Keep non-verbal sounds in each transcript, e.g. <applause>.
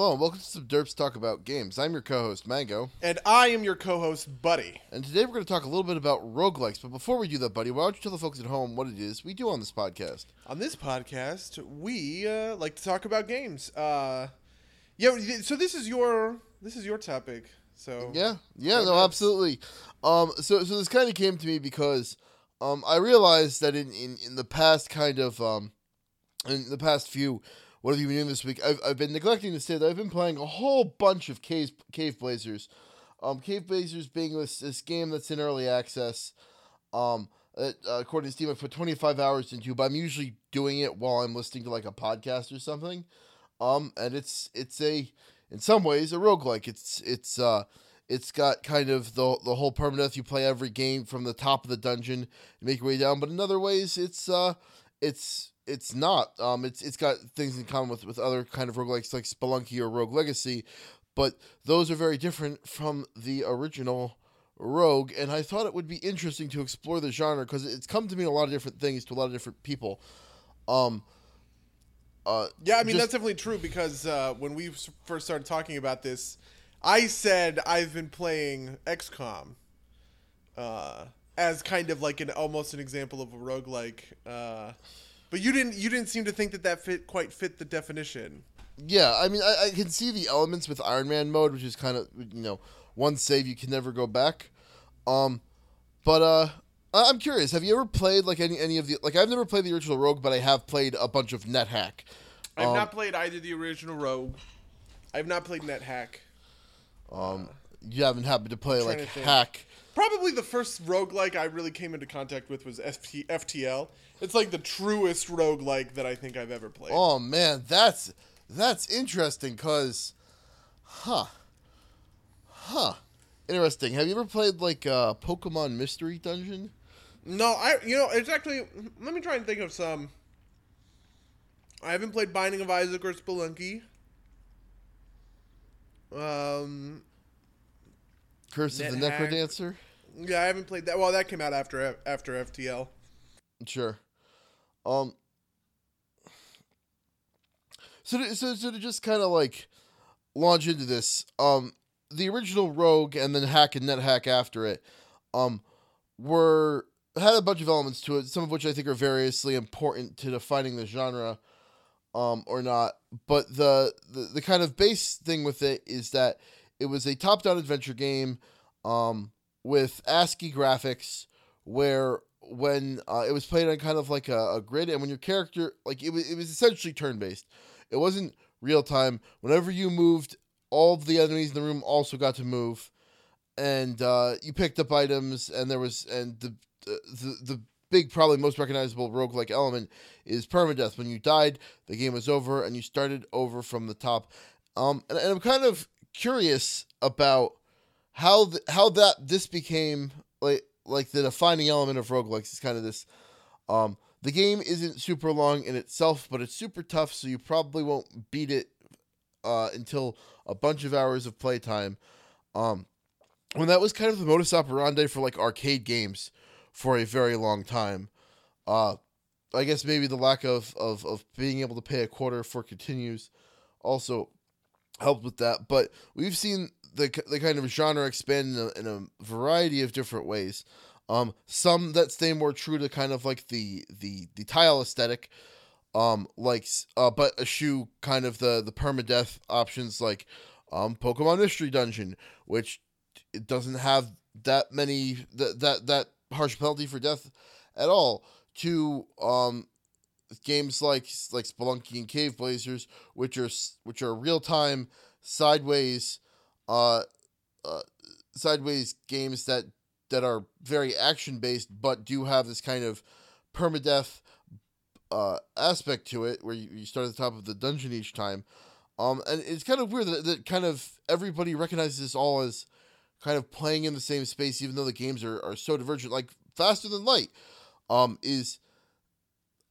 Hello, and welcome to some Derps Talk About Games. I'm your co host, Mango, And I am your co-host, Buddy. and today we're going to talk a little bit about roguelikes. But before we do that, buddy, why don't you tell the folks at home what it is we do on this podcast? On this podcast, we uh, like to talk about games. Uh, yeah, so this is your this is your topic. So Yeah, yeah, no, absolutely. Um, so, so this kind of came to me because um, I realized that in, in, in the past kind of um, in the past few, what have you been doing this week? I've, I've been neglecting to say that I've been playing a whole bunch of Cave Cave Blazers. Um, Cave Blazers being this, this game that's in early access. Um, uh, according to Steam, I put 25 hours into, but I'm usually doing it while I'm listening to like a podcast or something. Um, and it's it's a in some ways a roguelike. It's it's uh it's got kind of the the whole permadeath. You play every game from the top of the dungeon and make your way down. But in other ways, it's uh it's it's not. Um, it's it's got things in common with with other kind of roguelikes like Spelunky or Rogue Legacy, but those are very different from the original Rogue. And I thought it would be interesting to explore the genre because it's come to mean a lot of different things to a lot of different people. Um. Uh, yeah, I mean just- that's definitely true because uh, when we first started talking about this, I said I've been playing XCOM uh, as kind of like an almost an example of a roguelike. Uh, but you didn't you didn't seem to think that that fit quite fit the definition. Yeah, I mean, I, I can see the elements with Iron Man mode, which is kind of you know, one save you can never go back. Um, but uh, I- I'm curious. Have you ever played like any any of the like? I've never played the original Rogue, but I have played a bunch of NetHack. I've Um, not played either the original Rogue. I've not played NetHack. Um, you haven't happened to play like to. Hack. Probably the first roguelike I really came into contact with was FT- FTL. It's like the truest roguelike that I think I've ever played. Oh man, that's that's interesting. Cause, huh, huh, interesting. Have you ever played like uh, Pokemon Mystery Dungeon? No, I you know it's actually. Let me try and think of some. I haven't played Binding of Isaac or Spelunky. Um, Curse of the. Necrodancer. yeah, I haven't played that. Well, that came out after after FTL. Sure. Um. So to, so so to just kind of like launch into this, um, the original Rogue and then Hack and NetHack after it, um, were had a bunch of elements to it. Some of which I think are variously important to defining the genre, um, or not. But the the, the kind of base thing with it is that it was a top-down adventure game, um, with ASCII graphics, where when uh, it was played on kind of like a, a grid, and when your character like it was it was essentially turn-based. It wasn't real time. Whenever you moved, all the enemies in the room also got to move, and uh, you picked up items, and there was and the the the big probably most recognizable roguelike element is permadeath. When you died, the game was over, and you started over from the top. Um, and, and I'm kind of curious about how th- how that this became like like the defining element of roguelikes is kind of this um the game isn't super long in itself but it's super tough so you probably won't beat it uh until a bunch of hours of playtime. Um when that was kind of the modus operandi for like arcade games for a very long time. Uh i guess maybe the lack of of, of being able to pay a quarter for continues also helped with that but we've seen the, the kind of genre expand in a, in a variety of different ways um, some that stay more true to kind of like the the the tile aesthetic, um, like uh, but eschew kind of the the permadeath options like um Pokemon Mystery Dungeon, which it doesn't have that many that that that harsh penalty for death at all. To um games like like Spelunky and Cave Blazers, which are which are real time sideways, uh, uh, sideways games that that are very action based, but do have this kind of permadeath uh, aspect to it, where you, you start at the top of the dungeon each time. Um, and it's kind of weird that, that kind of everybody recognizes this all as kind of playing in the same space, even though the games are, are so divergent. Like Faster Than Light um, is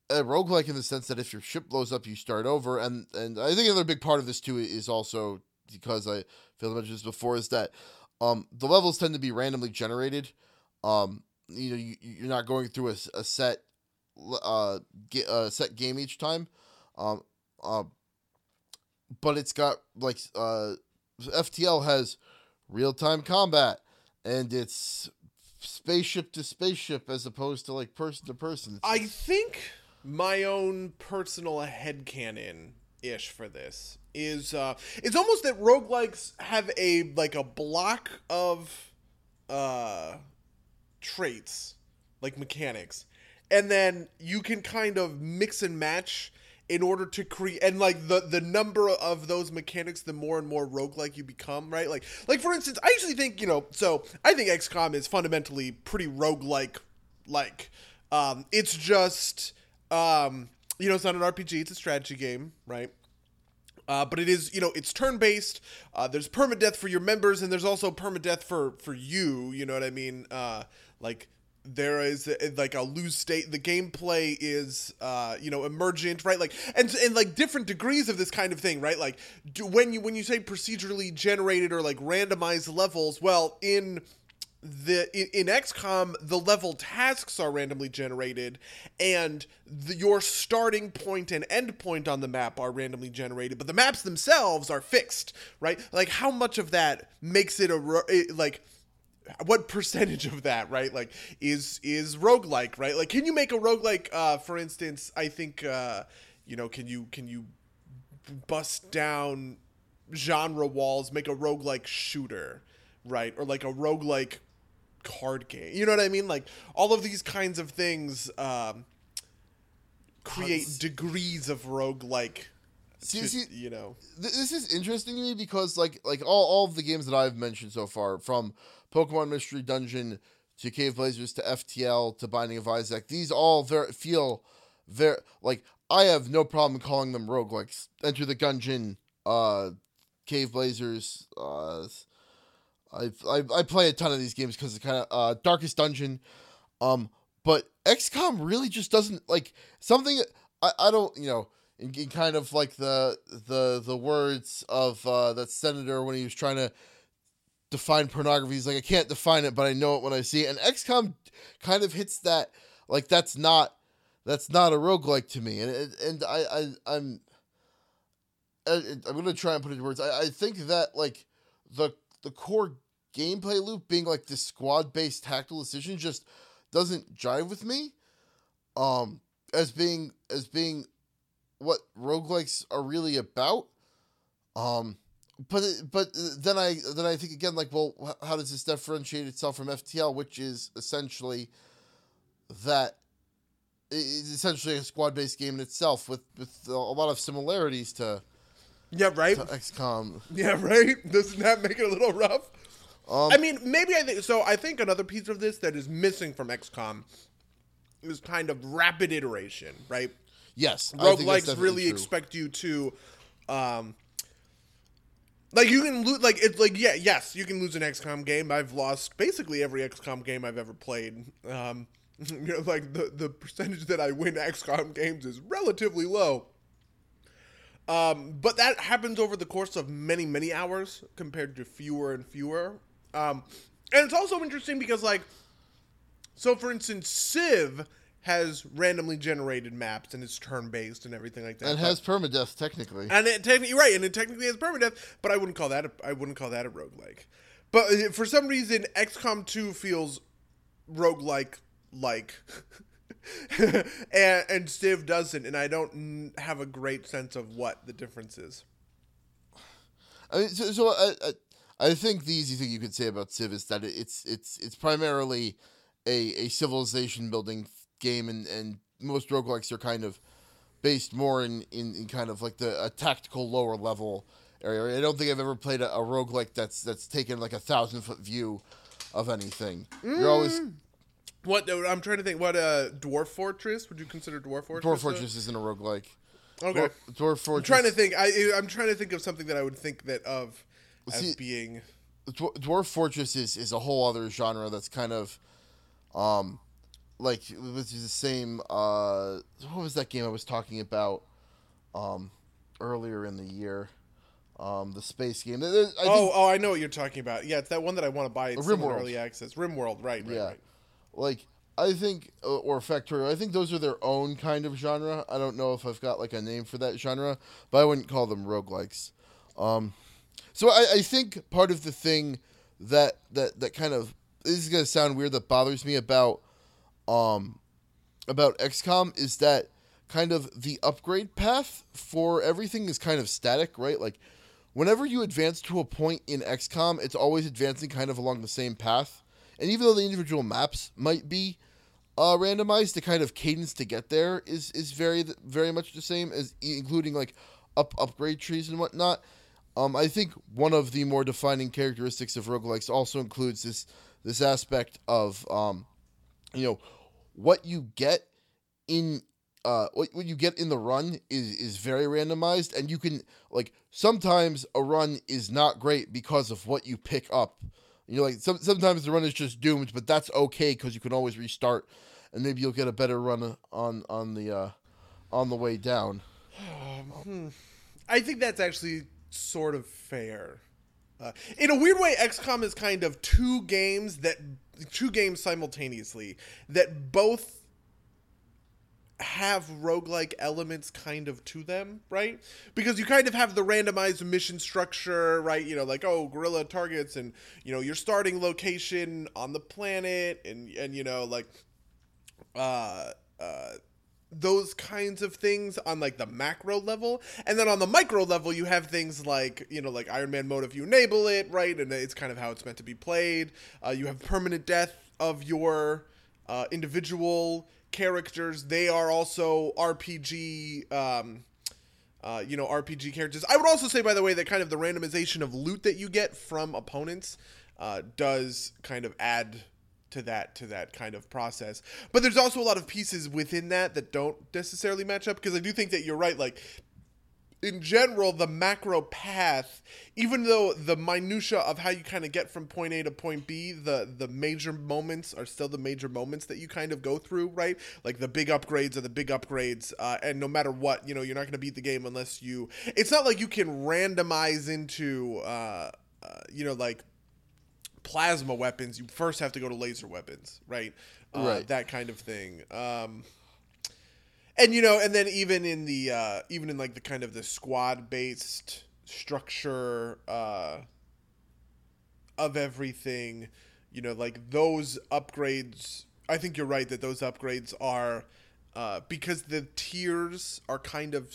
a roguelike in the sense that if your ship blows up, you start over. And, and I think another big part of this, too, is also because I failed to mention this before, is that um, the levels tend to be randomly generated. Um, you know, you, you're not going through a set uh, ga- uh, set game each time. Um, uh, but it's got like uh, FTL has real time combat, and it's spaceship to spaceship as opposed to like person to person. I think my own personal headcanon ish for this is uh it's almost that roguelikes have a like a block of uh traits like mechanics. And then you can kind of mix and match in order to create and like the the number of those mechanics the more and more roguelike you become right? Like like for instance i actually think you know so i think xcom is fundamentally pretty roguelike like um it's just um you know it's not an rpg it's a strategy game right uh, but it is, you know, it's turn-based. Uh, there's permadeath for your members, and there's also permadeath for for you. You know what I mean? Uh, like there is uh, like a lose state. The gameplay is, uh, you know, emergent, right? Like and and like different degrees of this kind of thing, right? Like do, when you when you say procedurally generated or like randomized levels, well, in the in, in XCOM the level tasks are randomly generated and the, your starting point and end point on the map are randomly generated but the maps themselves are fixed right? Like how much of that makes it a like what percentage of that right like is is roguelike right? Like can you make a roguelike uh for instance i think uh you know can you can you bust down genre walls make a roguelike shooter right? Or like a roguelike card game. You know what i mean? Like all of these kinds of things um create degrees of roguelike See- to- see- you know. Th- this is interesting to me because like like all, all of the games that I've mentioned so far, from Pokemon Mystery Dungeon to Cave Blazers to FTL to Binding of Isaac, these all very feel very like I have no problem calling them roguelikes. Enter the Gungeon, uh, Cave Blazers, uh, I I play a ton of these games because it's kind of uh Darkest Dungeon, um, but XCOM really just doesn't like something. I I don't you know in, in kind of like the the the words of uh, that senator when he was trying to define pornography. He's like, I can't define it, but I know it when I see it. And XCOM kind of hits that like that's not that's not a roguelike to me. And and, and I, I I'm I, I'm gonna try and put it in words. I, I think that like the the core gameplay loop being like this squad based tactical decision just doesn't jive with me. Um, as being as being what roguelikes are really about. Um, but but then I then I think again like well how does this differentiate itself from FTL which is essentially that i- essentially a squad based game in itself with with a lot of similarities to, yeah right to XCOM. Yeah, right. <laughs> Doesn't that make it a little rough? Um, I mean, maybe I think so. I think another piece of this that is missing from XCOM is kind of rapid iteration, right? yes, I think that's Roguelikes really true. expect you to, um, like you can lose. Like it's like yeah, yes, you can lose an XCOM game. I've lost basically every XCOM game I've ever played. Um, <laughs> you know, like the the percentage that I win XCOM games is relatively low. Um, but that happens over the course of many, many hours compared to fewer and fewer. Um, and it's also interesting because, like, so for instance, Civ has randomly generated maps and it's turn based and everything like that. and but- has permadeath technically. and it technically right, and it technically has permadeath, but I wouldn't call that a, I wouldn't call that a roguelike. But uh, for some reason, XCOM 2 feels roguelike like. <laughs> <laughs> and, and Civ doesn't, and I don't mm, have a great sense of what the difference is. I mean, so, so I, I, I think the easy thing you could say about Civ is that it's it's it's primarily a, a civilization building game, and, and most roguelikes are kind of based more in, in, in kind of like the a tactical lower level area. I don't think I've ever played a, a roguelike that's that's taken like a thousand foot view of anything. You're always What I'm trying to think. What uh, Dwarf Fortress? Would you consider Dwarf Fortress? Dwarf Fortress isn't a roguelike. Okay. Dwarf, Dwarf Fortress. I'm trying to think. I I'm trying to think of something that I would think that of as being. Dwarf Fortress is, is a whole other genre that's kind of, um, like which is the same. Uh, what was that game I was talking about, um, earlier in the year, um, the space game. I think, oh, oh, I know what you're talking about. Yeah, it's that one that I want to buy. It's Rimworld. early access. RimWorld, right? Right. yeah, right. Like I think, uh, or Factorio, I think those are their own kind of genre. I don't know if I've got like a name for that genre, but I wouldn't call them roguelikes. Um, so I, I think part of the thing that that that kind of this is gonna sound weird that bothers me about um about XCOM is that kind of the upgrade path for everything is kind of static, right? Like whenever you advance to a point in XCOM, it's always advancing kind of along the same path. And even though the individual maps might be uh, randomized, the kind of cadence to get there is is very very much the same as including like up upgrade trees and whatnot. Um, I think one of the more defining characteristics of roguelikes also includes this this aspect of um, you know what you get in uh, what, what you get in the run is is very randomized, and you can like sometimes a run is not great because of what you pick up. You know, like some, sometimes the run is just doomed, but that's okay because you can always restart, and maybe you'll get a better run on on the uh, on the way down. Um, I think that's actually sort of fair. Uh, in a weird way, XCOM is kind of two games that two games simultaneously that both have roguelike elements kind of to them, right? Because you kind of have the randomized mission structure, right? You know, like oh, guerrilla targets and you know, your starting location on the planet and and you know, like uh uh those kinds of things on like the macro level and then on the micro level you have things like you know like iron man mode if you enable it right and it's kind of how it's meant to be played uh, you have permanent death of your uh, individual characters. They are also RPG. Um, uh, you know, RPG characters. I would also say, by the way, that kind of the randomization of loot that you get from opponents uh, does kind of add to that to that kind of process. But there's also a lot of pieces within that that don't necessarily match up because I do think that you're right. Like in general, the macro path, even though the minutia of how you kind of get from point A to point B, the the major moments are still the major moments that you kind of go through, right? Like the big upgrades are the big upgrades, uh, and no matter what, you know, you're not going to beat the game unless you. It's not like you can randomize into, uh, uh, you know, like plasma weapons. You first have to go to laser weapons, right? Uh, right. That kind of thing. Um, and you know, and then even in the uh, even in like the kind of the squad based structure uh, of everything, you know, like those upgrades. I think you're right that those upgrades are uh, because the tiers are kind of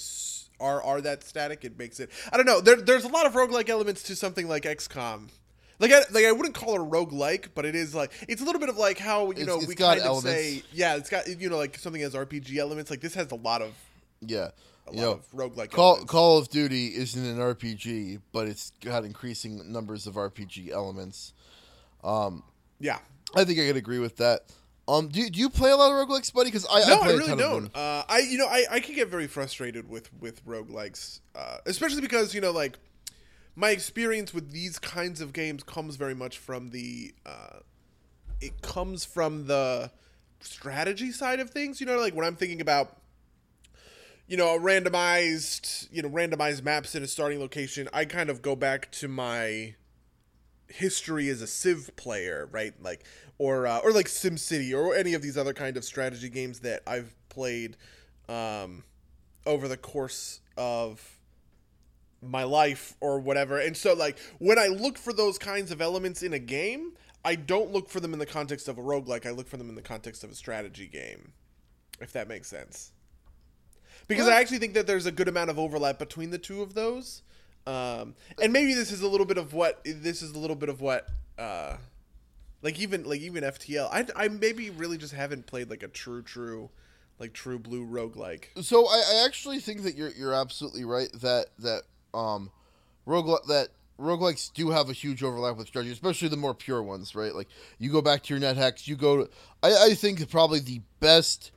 are are that static. It makes it. I don't know. There, there's a lot of roguelike elements to something like XCOM like I, like I wouldn't call it a rogue like, but it is like it's a little bit of like how you it's, know it's we kind elements. of say yeah, it's got you know like something has RPG elements. Like this has a lot of yeah, a you lot know, of rogue like. Call elements. Call of Duty isn't an RPG, but it's got increasing numbers of RPG elements. Um, yeah, I think I could agree with that. Um, do, do you play a lot of roguelikes, buddy? Because I no, I, I really don't. Uh, I you know I I can get very frustrated with with roguelikes, uh, especially because you know like my experience with these kinds of games comes very much from the uh, it comes from the strategy side of things you know like when i'm thinking about you know a randomized you know randomized maps in a starting location i kind of go back to my history as a civ player right? Like or uh, or like SimCity or any of these other kind of strategy games that i've played um, over the course of my life or whatever. And so like when I look for those kinds of elements in a game, I don't look for them in the context of a roguelike. I look for them in the context of a strategy game. If that makes sense. Because I actually think that there's a good amount of overlap between the two of those. Um, and maybe this is a little bit of what this is a little bit of what uh, like even like even FTL. I I maybe really just haven't played like a true true like true blue roguelike. So I, I actually think that you're you're absolutely right that that um, rogue that roguelikes do have a huge overlap with strategy, especially the more pure ones, right? Like you go back to your net NetHacks, you go to I, I think probably the best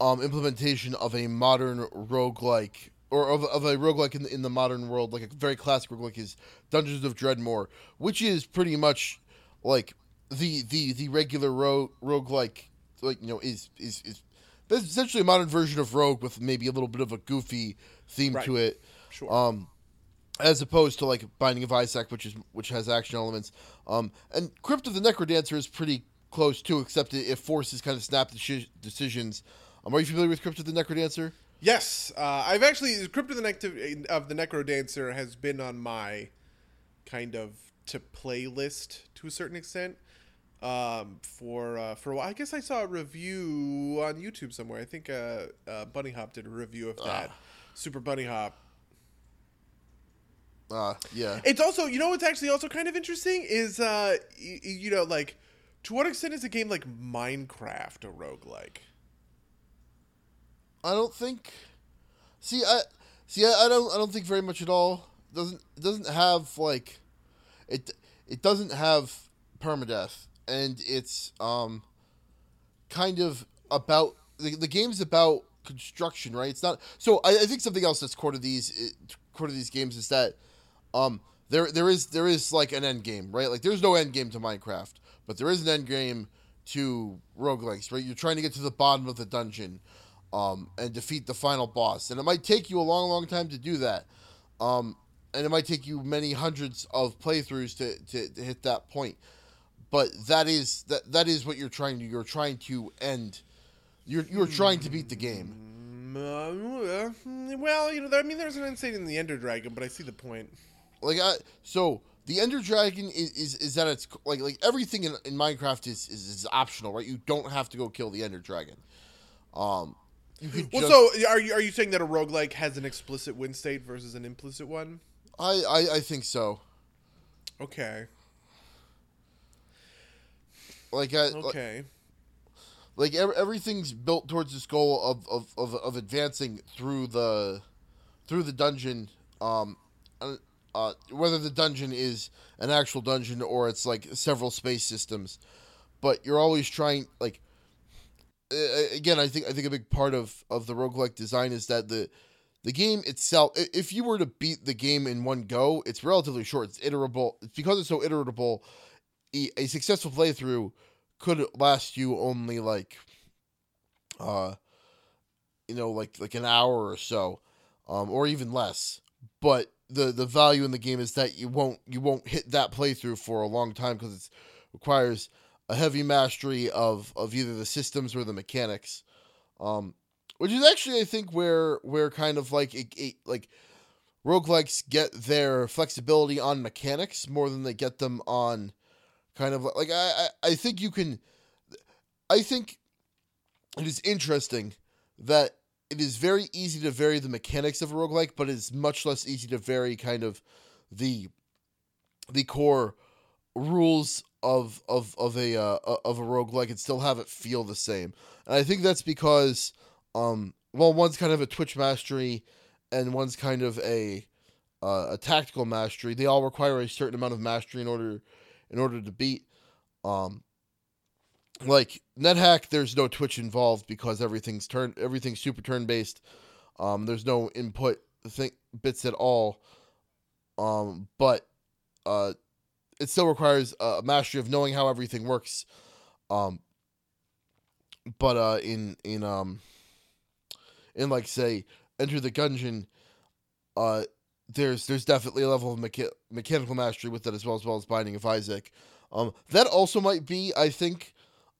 um, implementation of a modern roguelike or of, of a roguelike in the, in the modern world, like a very classic roguelike is Dungeons of Dredmor, which is pretty much like the the the regular rogue roguelike like you know is is is essentially a modern version of Rogue with maybe a little bit of a goofy theme right. to it. Sure. Um as opposed to like Binding of Isaac, which is which has action elements. Um, and Crypt of the Necrodancer is pretty close too, except it, it forces kind of snap deci- decisions. Um, are you familiar with Crypt of the Necrodancer? Yes, uh, I've actually Crypt of the, Necro- of the Necrodancer has been on my kind of to play list to a certain extent. Um, for uh, for a while, I guess I saw a review on YouTube somewhere. I think uh, uh Bunny Hop did a review of that. Super Bunny Hop. Uh, yeah. It's also, you know, what's actually also kind of interesting is, uh, y- you know, like, to what extent is a game like Minecraft a roguelike? I don't think. See, I see. I, I don't. I don't think very much at all. Doesn't it doesn't have like, it it doesn't have permadeath, and it's um, kind of about the, the game's about construction, right? It's not. So I, I think something else that's core to these it, core to these games is that, um, there there is there is like an end game, right? Like there's no end game to Minecraft, but there is an end game to roguelikes, right? You're trying to get to the bottom of the dungeon um, and defeat the final boss. And it might take you a long, long time to do that. Um, and it might take you many hundreds of playthroughs to, to, to hit that point. But that is that that is what you're trying to you're trying to end. You're you're trying to beat the game. Mm, uh, well, you know, I mean, there's an end state in the Ender Dragon, but I see the point. Like I so the Ender Dragon is is, is that it's like like everything in, in Minecraft is, is is optional, right? You don't have to go kill the Ender Dragon. Um, Well, just, so are you are you saying that a roguelike has an explicit win state versus an implicit one? I, I I think so. Okay. Like I like, Okay. like ev- everything's built towards this goal of, of, of, of advancing through the through the dungeon um uh, whether the dungeon is an actual dungeon or it's like several space systems. But you're always trying like uh, again i think i think a big part of of the roguelike design is that the the game itself if you were to beat the game in one go it's relatively short it's iterable because it's so iterable a successful playthrough could last you only like uh you know like like an hour or so um or even less. But the the value in the game is that you won't you won't hit that playthrough for a long time because it requires a heavy mastery of of either the systems or the mechanics. Um which is actually i think where where kind of like it, it like roguelikes get their flexibility on mechanics more than they get them on kind of like I, I I think you can I think it is interesting that it is very easy to vary the mechanics of a roguelike, but it's much less easy to vary kind of the the core rules of of of a uh, of a roguelike and still have it feel the same. And I think that's because um well one's kind of a twitch mastery and one's kind of a uh, a tactical mastery. They all require a certain amount of mastery in order in order to beat um like NetHack there's no twitch involved because everything's turn everything's super turn based. Um there's no input thing bits at all. Um but uh it still requires a mastery of knowing how everything works. Um but uh in in um in like say enter the gungeon uh there's there's definitely a level of mecha- mechanical mastery with that as well as well as binding of Isaac. Um, that also might be, I think,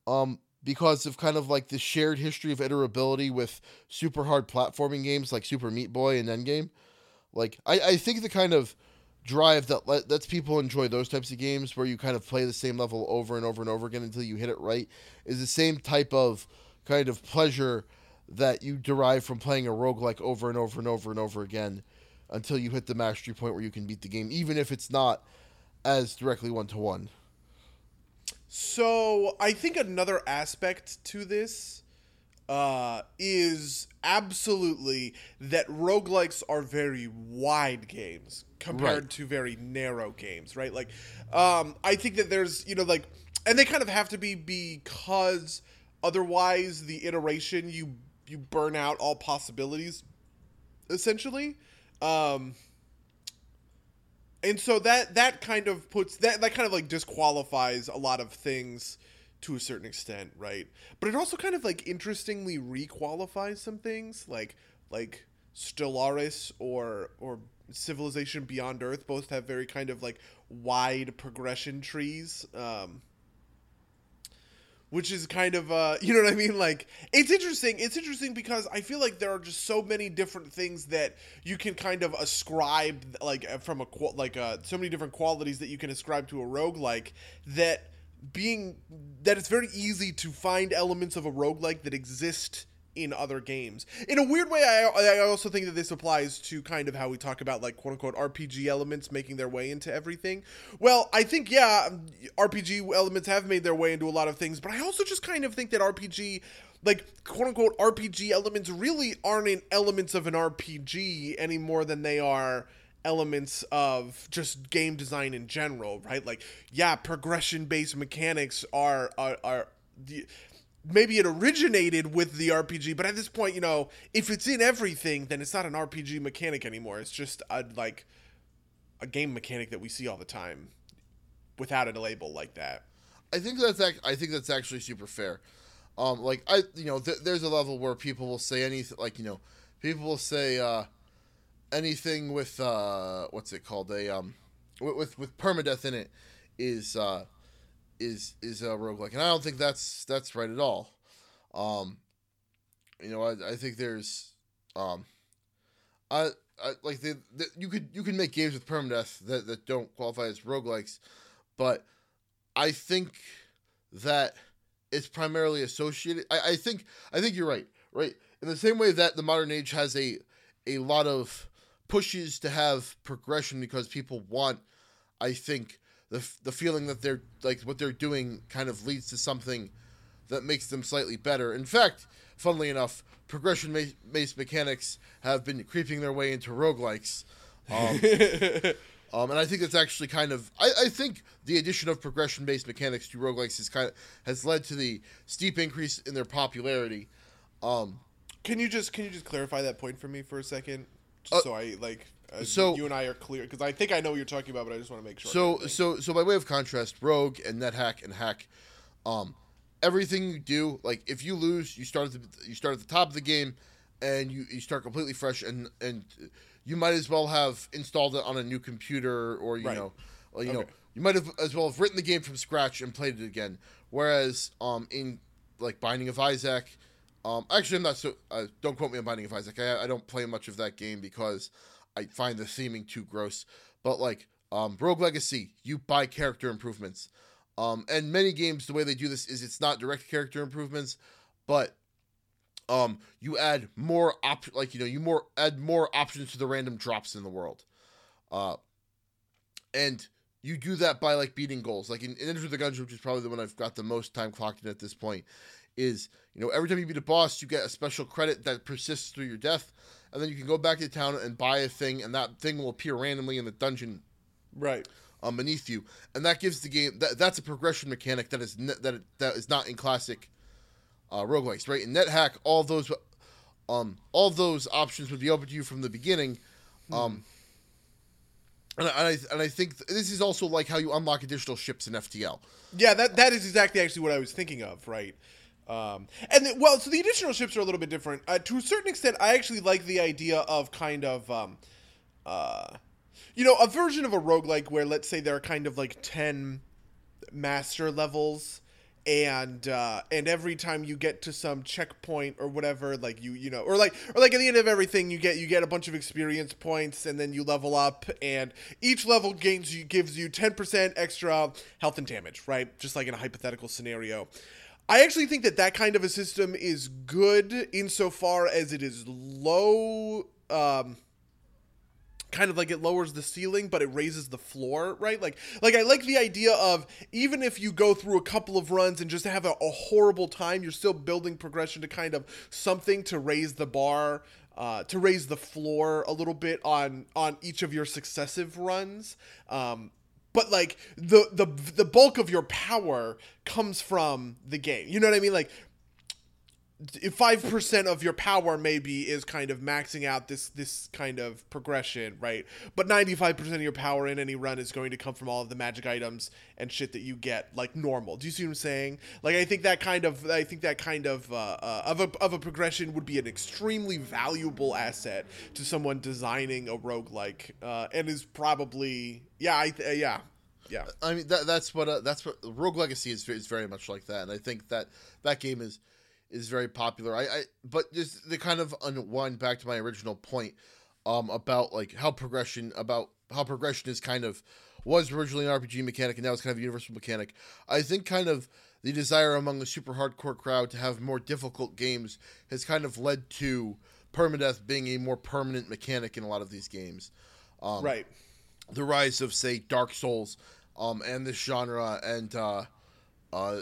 um, because of kind of like the shared history of iterability with super hard platforming games like Super Meat Boy and Endgame. Like I, I think the kind of drive that let, lets people enjoy those types of games where you kind of play the same level over and over and over again until you hit it right is the same type of kind of pleasure that you derive from playing a roguelike over and over and over and over again until you hit the mastery point where you can beat the game, even if it's not as directly one to one. So I think another aspect to this uh, is absolutely that roguelikes are very wide games compared Right. to very narrow games, right? Like, um, I think that there's, you know, like, and they kind of have to be because otherwise the iteration you you burn out all possibilities, essentially. Um, and so that that kind of puts that that kind of like disqualifies a lot of things to a certain extent, right? But it also kind of like interestingly requalifies some things, like like Stellaris or or Civilization Beyond Earth both have very kind of like wide progression trees. Um, which is kind of uh <laughs> you know what i mean? Like it's interesting. It's interesting because i feel like there are just so many different things that you can kind of ascribe like uh, from a like uh so many different qualities that you can ascribe to a roguelike that being that it's very easy to find elements of a roguelike that exist in other games. In a weird way, I, I also think that this applies to kind of how we talk about like quote unquote RPG elements making their way into everything. Well, I think yeah, RPG elements have made their way into a lot of things, but I also just kind of think that RPG like quote unquote RPG elements really aren't elements of an RPG any more than they are elements of just game design in general, right? Like, yeah, progression based mechanics are are, are the maybe it originated with the RPG, but at this point, you know, if it's in everything, then it's not an RPG mechanic anymore. It's just a like a game mechanic that we see all the time without a label like that. I think that's ac- I think that's actually super fair. Um, like I, you know, th- there's a level where people will say anything, like you know, people will say uh, anything with uh, what's it called a um, with with, with permadeath in it is uh, is is a roguelike, and I don't think that's that's right at all. Um, you know, I, I think there's um, I, I like the, the you could you can make games with permadeath that, that don't qualify as roguelikes, but I think that it's primarily associated. I, I think I think you're right. Right in the same way that the modern age has a a lot of pushes to have progression because people want. I think the the feeling that they're like what they're doing kind of leads to something that makes them slightly better. In fact, funnily enough, progression based mechanics have been creeping their way into roguelikes. Um, <laughs> um, and I think that's actually kind of I, I think the addition of progression based mechanics to roguelikes is kind of has led to the steep increase in their popularity. Um, can you just can you just clarify that point for me for a second, uh, so I like so you and I are clear because I think I know what you're talking about, but I just want to make sure. So so so by way of contrast, Rogue and NetHack and Hack, um, everything you do, like if you lose, you start at the, you start at the top of the game, and you, you start completely fresh, and and you might as well have installed it on a new computer, or you right. know, you okay. know, you might have as well have written the game from scratch and played it again. Whereas um in like Binding of Isaac. Um, actually, I'm not so. Uh, don't quote me on Binding of Isaac. I, I don't play much of that game because I find the theming too gross. But like um, Rogue Legacy, you buy character improvements. Um, and many games, the way they do this is it's not direct character improvements, but um, you add more op like you know you more add more options to the random drops in the world, uh, and you do that by like beating goals. Like in, in Enter the Gungeon, which is probably the one I've got the most time clocked in at this point, is you know every time you beat a boss, you get a special credit that persists through your death and then you can go back to town and buy a thing, and that thing will appear randomly in the dungeon, right, um, beneath you, and that gives the game that, that's a progression mechanic that is ne- that that is not in classic uh, roguelikes, right? In NetHack, all those um all those options would be open to you from the beginning, um. Hmm. And I, and I think this is also like how you unlock additional ships in FTL. Yeah, that that is exactly actually what I was thinking of, right? Um, and the, well, so the additional ships are a little bit different. Uh, to a certain extent, I actually like the idea of kind of, um, uh, you know, a version of a roguelike where, let's say, there are kind of like 10 master levels. And uh, and every time you get to some checkpoint or whatever, like you you know, or like or like at the end of everything, you get you get a bunch of experience points, and then you level up, and each level gains you gives you ten percent extra health and damage, right? Just like in a hypothetical scenario. I actually think that that kind of a system is good insofar as it is low, um, kind of like it lowers the ceiling, but it raises the floor, right? Like, like I like the idea of even if you go through a couple of runs and just have a, a horrible time, you're still building progression to kind of something to raise the bar. Uh, to raise the floor a little bit on on each of your successive runs, um, but like the the the bulk of your power comes from the game. You know what I mean? Like five percent of your power maybe is kind of maxing out this this kind of progression, right? But ninety five percent of your power in any run is going to come from all of the magic items and shit that you get like normal. Do you see what I'm saying? Like I think that kind of I think that kind of uh, uh, of a of a progression would be an extremely valuable asset to someone designing a roguelike, uh, and is probably yeah I th- yeah Yeah. I mean that that's what uh, that's what Rogue Legacy is is very much like that, and I think that that game is is very popular. I, I but just the kind of unwind back to my original point um about like how progression about how progression is kind of was originally an RPG mechanic and now it's kind of a universal mechanic. I think kind of the desire among the super hardcore crowd to have more difficult games has kind of led to permadeath being a more permanent mechanic in a lot of these games. Um, right. The rise of say Dark Souls, um, and this genre, and uh, uh,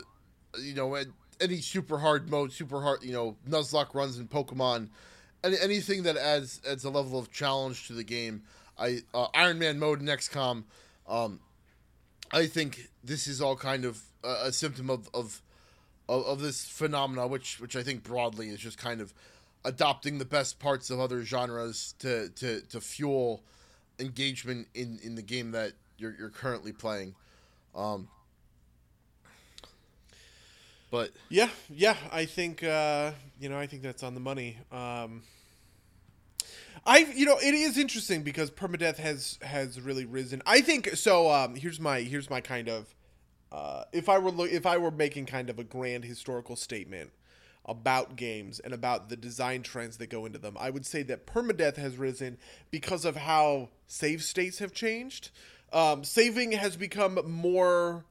you know, and any super hard mode, super hard, you know, Nuzlocke runs in Pokemon, any, anything that adds adds a level of challenge to the game. I uh, Iron Man mode in XCOM. Um, I think this is all kind of a, a symptom of, of of of this phenomena, which which I think broadly is just kind of adopting the best parts of other genres to to to fuel engagement in in the game that you're you're currently playing. Um, but Yeah, yeah, I think uh, you know, I think that's on the money. Um, I you know, it is interesting because permadeath has has really risen. I think so. Um, here's my here's my kind of uh, if I were lo- if I were making kind of a grand historical statement about games and about the design trends that go into them, I would say that permadeath has risen because of how save states have changed. Um, saving has become more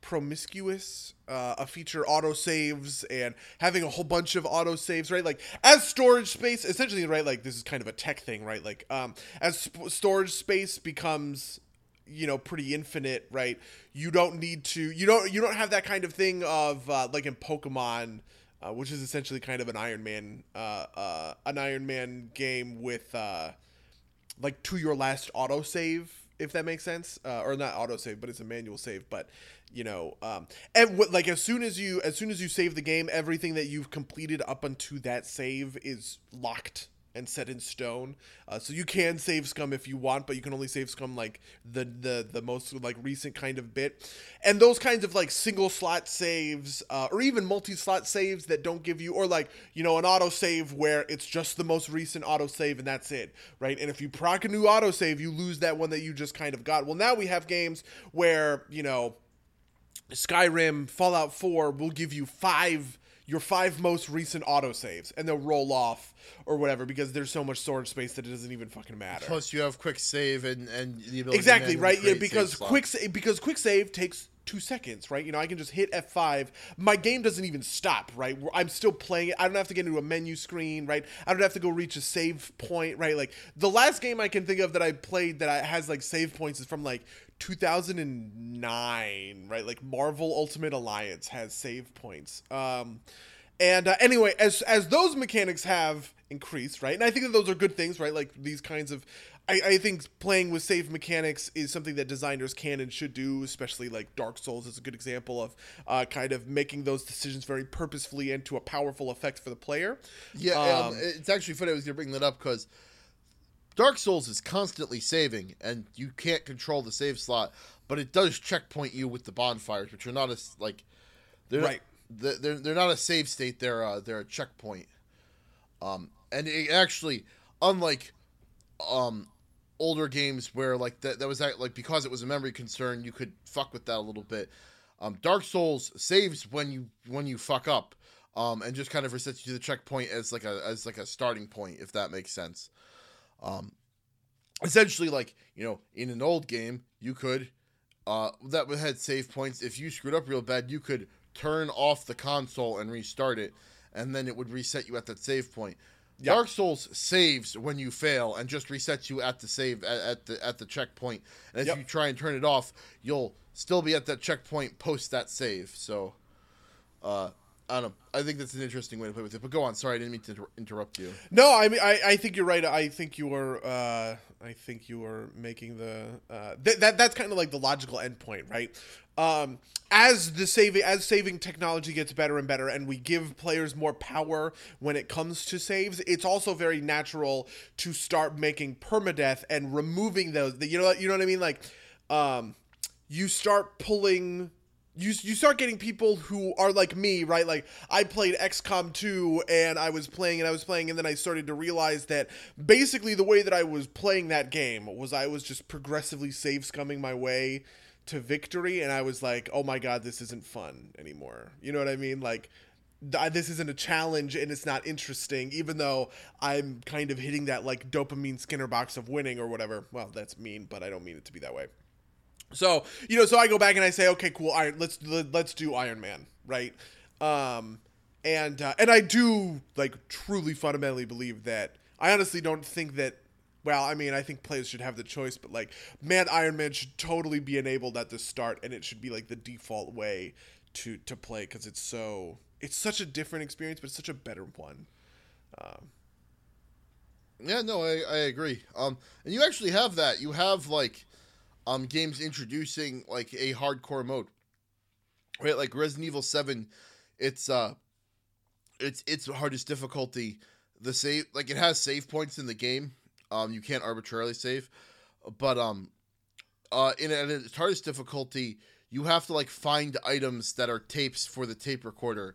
promiscuous uh, a feature auto saves and having a whole bunch of auto saves right? Like as storage space essentially right like this is kind of a tech thing right? Like um as sp- storage space becomes you know pretty infinite right? You don't need to you don't you don't have that kind of thing of uh, like in pokemon uh, which is essentially kind of an iron man uh, uh, an iron man game with uh, like to your last autosave if that makes sense uh, or not autosave but it's a manual save but you know um and like as soon as you as soon as you save the game everything that you've completed up unto that save is locked and set in stone. Uh, so you can save scum if you want but you can only save scum like the the the most like recent kind of bit. And those kinds of like single slot saves uh, or even multi slot saves that don't give you or like you know an auto save where it's just the most recent auto save and that's it right? And if you proc a new auto save you lose that one that you just kind of got. Well now we have games where you know Skyrim, Fallout 4 will give you five your five most recent autosaves and they'll roll off or whatever because there's so much storage space that it doesn't even fucking matter. plus you have quick save and and the ability exactly, right? Yeah, because quick sa- because quick save takes 2 seconds, right? You know, I can just hit F5. My game doesn't even stop, right? I'm still playing it. I don't have to get into a menu screen, right? I don't have to go reach a save point, right? Like the last game I can think of that I played that I, has like save points is from like 2009, right? Like Marvel Ultimate Alliance has save points. Um, and uh, anyway, as as those mechanics have increased, right? And I think that those are good things, right? Like these kinds of. I, I think playing with save mechanics is something that designers can and should do, especially like Dark Souls is a good example of uh, kind of making those decisions very purposefully and to a powerful effect for the player. Yeah, um, Um, it's actually funny I was gonna bring that up because Dark Souls is constantly saving, and you can't control the save slot, but it does checkpoint you with the bonfires, which are not as like they're Right. They're they're, they're not a save state. They're uh, they're a checkpoint. Um, and it actually, unlike um older games where like that that was act- like because it was a memory concern, you could fuck with that a little bit. Um, Dark Souls saves when you when you fuck up, um, and just kind of resets you to the checkpoint as like a as like a starting point, if that makes sense. Um, essentially, like you know, in an old game, you could uh, that had save points. If you screwed up real bad, you could turn off the console and restart it, and then it would reset you at that save point. Yeah. Dark Souls saves when you fail and just resets you at the save at, at the at the checkpoint. And if Yep. you try and turn it off, you'll still be at that checkpoint post that save. So, uh, I don't know. I think that's an interesting way to play with it. But go on. Sorry, I didn't mean to inter- interrupt you. No, I mean, I, I think you're right. I think you are. Uh, I think you are making the uh, th- that that's kind of like the logical endpoint, right? Um, as the saving as saving technology gets better and better, and we give players more power when it comes to saves, it's also very natural to start making permadeath and removing those. You know, you know what I mean? Like, um, you start pulling you you start getting people who are like me, right? Like I played XCOM 2 and I was playing and I was playing and then I started to realize that basically the way that I was playing that game was I was just progressively save scumming my way to victory and I was like, "Oh my god, this isn't fun anymore." You know what I mean? Like th- this isn't a challenge and it's not interesting even though I'm kind of hitting that like dopamine skinner box of winning or whatever. Well, that's mean, but I don't mean it to be that way. So you know, so I go back and I say, okay, cool, Iron, let's let's do Iron Man, right? Um, and uh, and I do like truly fundamentally believe that. I honestly don't think that. Well, I mean, I think players should have the choice, but like, man, Iron Man should totally be enabled at the start, and it should be like the default way to to play because it's so it's such a different experience, but it's such a better one. Um, yeah, no, I, I agree. Um, and you actually have that. You have like um games introducing like a hardcore mode. Right, like Resident Evil 7, it's uh it's its hardest difficulty. The save like it has save points in the game. Um you can't arbitrarily save. But um uh in at its hardest difficulty, you have to like find items that are tapes for the tape recorder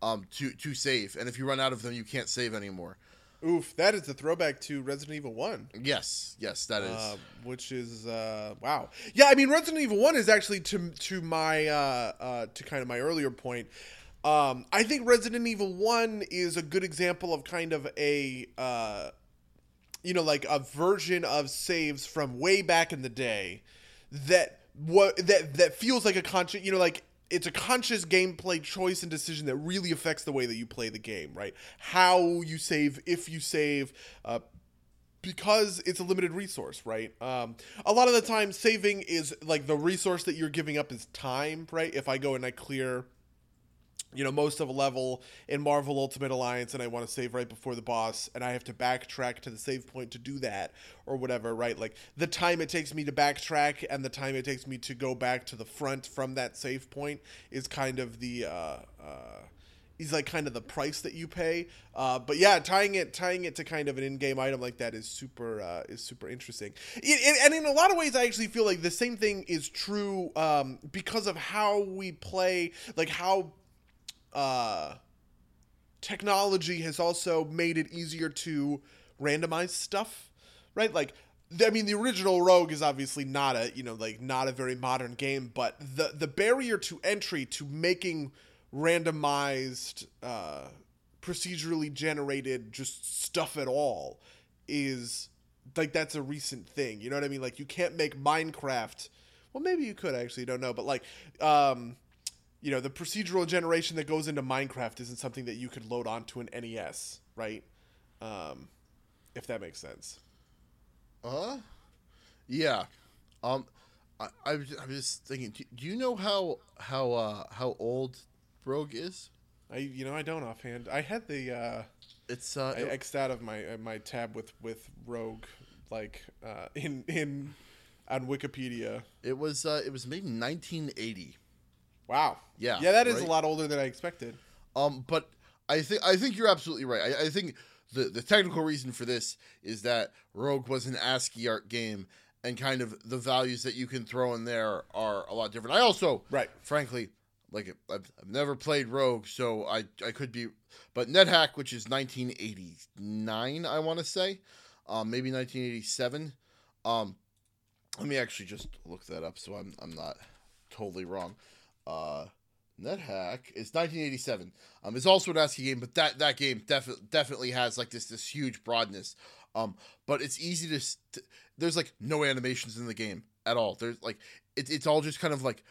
um to to save. And if you run out of them, you can't save anymore. Oof, that is a throwback to Resident Evil One. Yes, yes, that is. Uh, which is uh, wow. Yeah, I mean Resident Evil One is actually to to my uh, uh, to kind of my earlier point. Um, I think Resident Evil One is a good example of kind of a uh, you know like a version of saves from way back in the day that what that that feels like a conscious you know like it's a conscious gameplay choice and decision that really affects the way that you play the game, right? How you save, if you save, uh, because it's a limited resource, right? Um, a lot of the time, saving is like the resource that you're giving up is time, right? If I go and I clear you know, most of a level in Marvel Ultimate Alliance and I want to save right before the boss and I have to backtrack to the save point to do that or whatever, right? Like the time it takes me to backtrack and the time it takes me to go back to the front from that save point is kind of the uh uh is like kind of the price that you pay. Uh, but yeah, tying it tying it to kind of an in-game item like that is super uh, is super interesting. It, it, and in a lot of ways, I actually feel like the same thing is true um, because of how we play, like how uh, technology has also made it easier to randomize stuff, right? Like, I mean, the original Rogue is obviously not a you know like not a very modern game, but the the barrier to entry to making randomized, uh, procedurally generated just stuff at all is like that's a recent thing. You know what I mean? Like you can't make Minecraft. Well, maybe you could actually. Don't know, but like, um, you know, the procedural generation that goes into Minecraft isn't something that you could load onto an NES, right? Um, if that makes sense. Uh, yeah. Um, I, I was, I was just thinking. Do, do you know how how uh how old Rogue is? I you know I don't offhand. I had the uh, It's uh, I xed out of my uh, my tab with with Rogue like uh, in in on Wikipedia. it was uh, it was made in 1980. Wow. Yeah, Yeah, that is right? a lot older than I expected. Um, but I think I think you're absolutely right. I, I think the the technical reason for this is that Rogue was an ASCII art game, and kind of the values that you can throw in there are a lot different. I also, Right. frankly, like I've, I've never played Rogue, so I I could be, but NetHack, which is 1989, I want to say, um, maybe 1987. Um, let me actually just look that up so I'm I'm not totally wrong. Uh, NetHack is 1987. Um, it's also an ASCII game, but that that game definitely definitely has like this this huge broadness. Um, but it's easy to, s- to there's like no animations in the game at all. There's like it, it's all just kind of like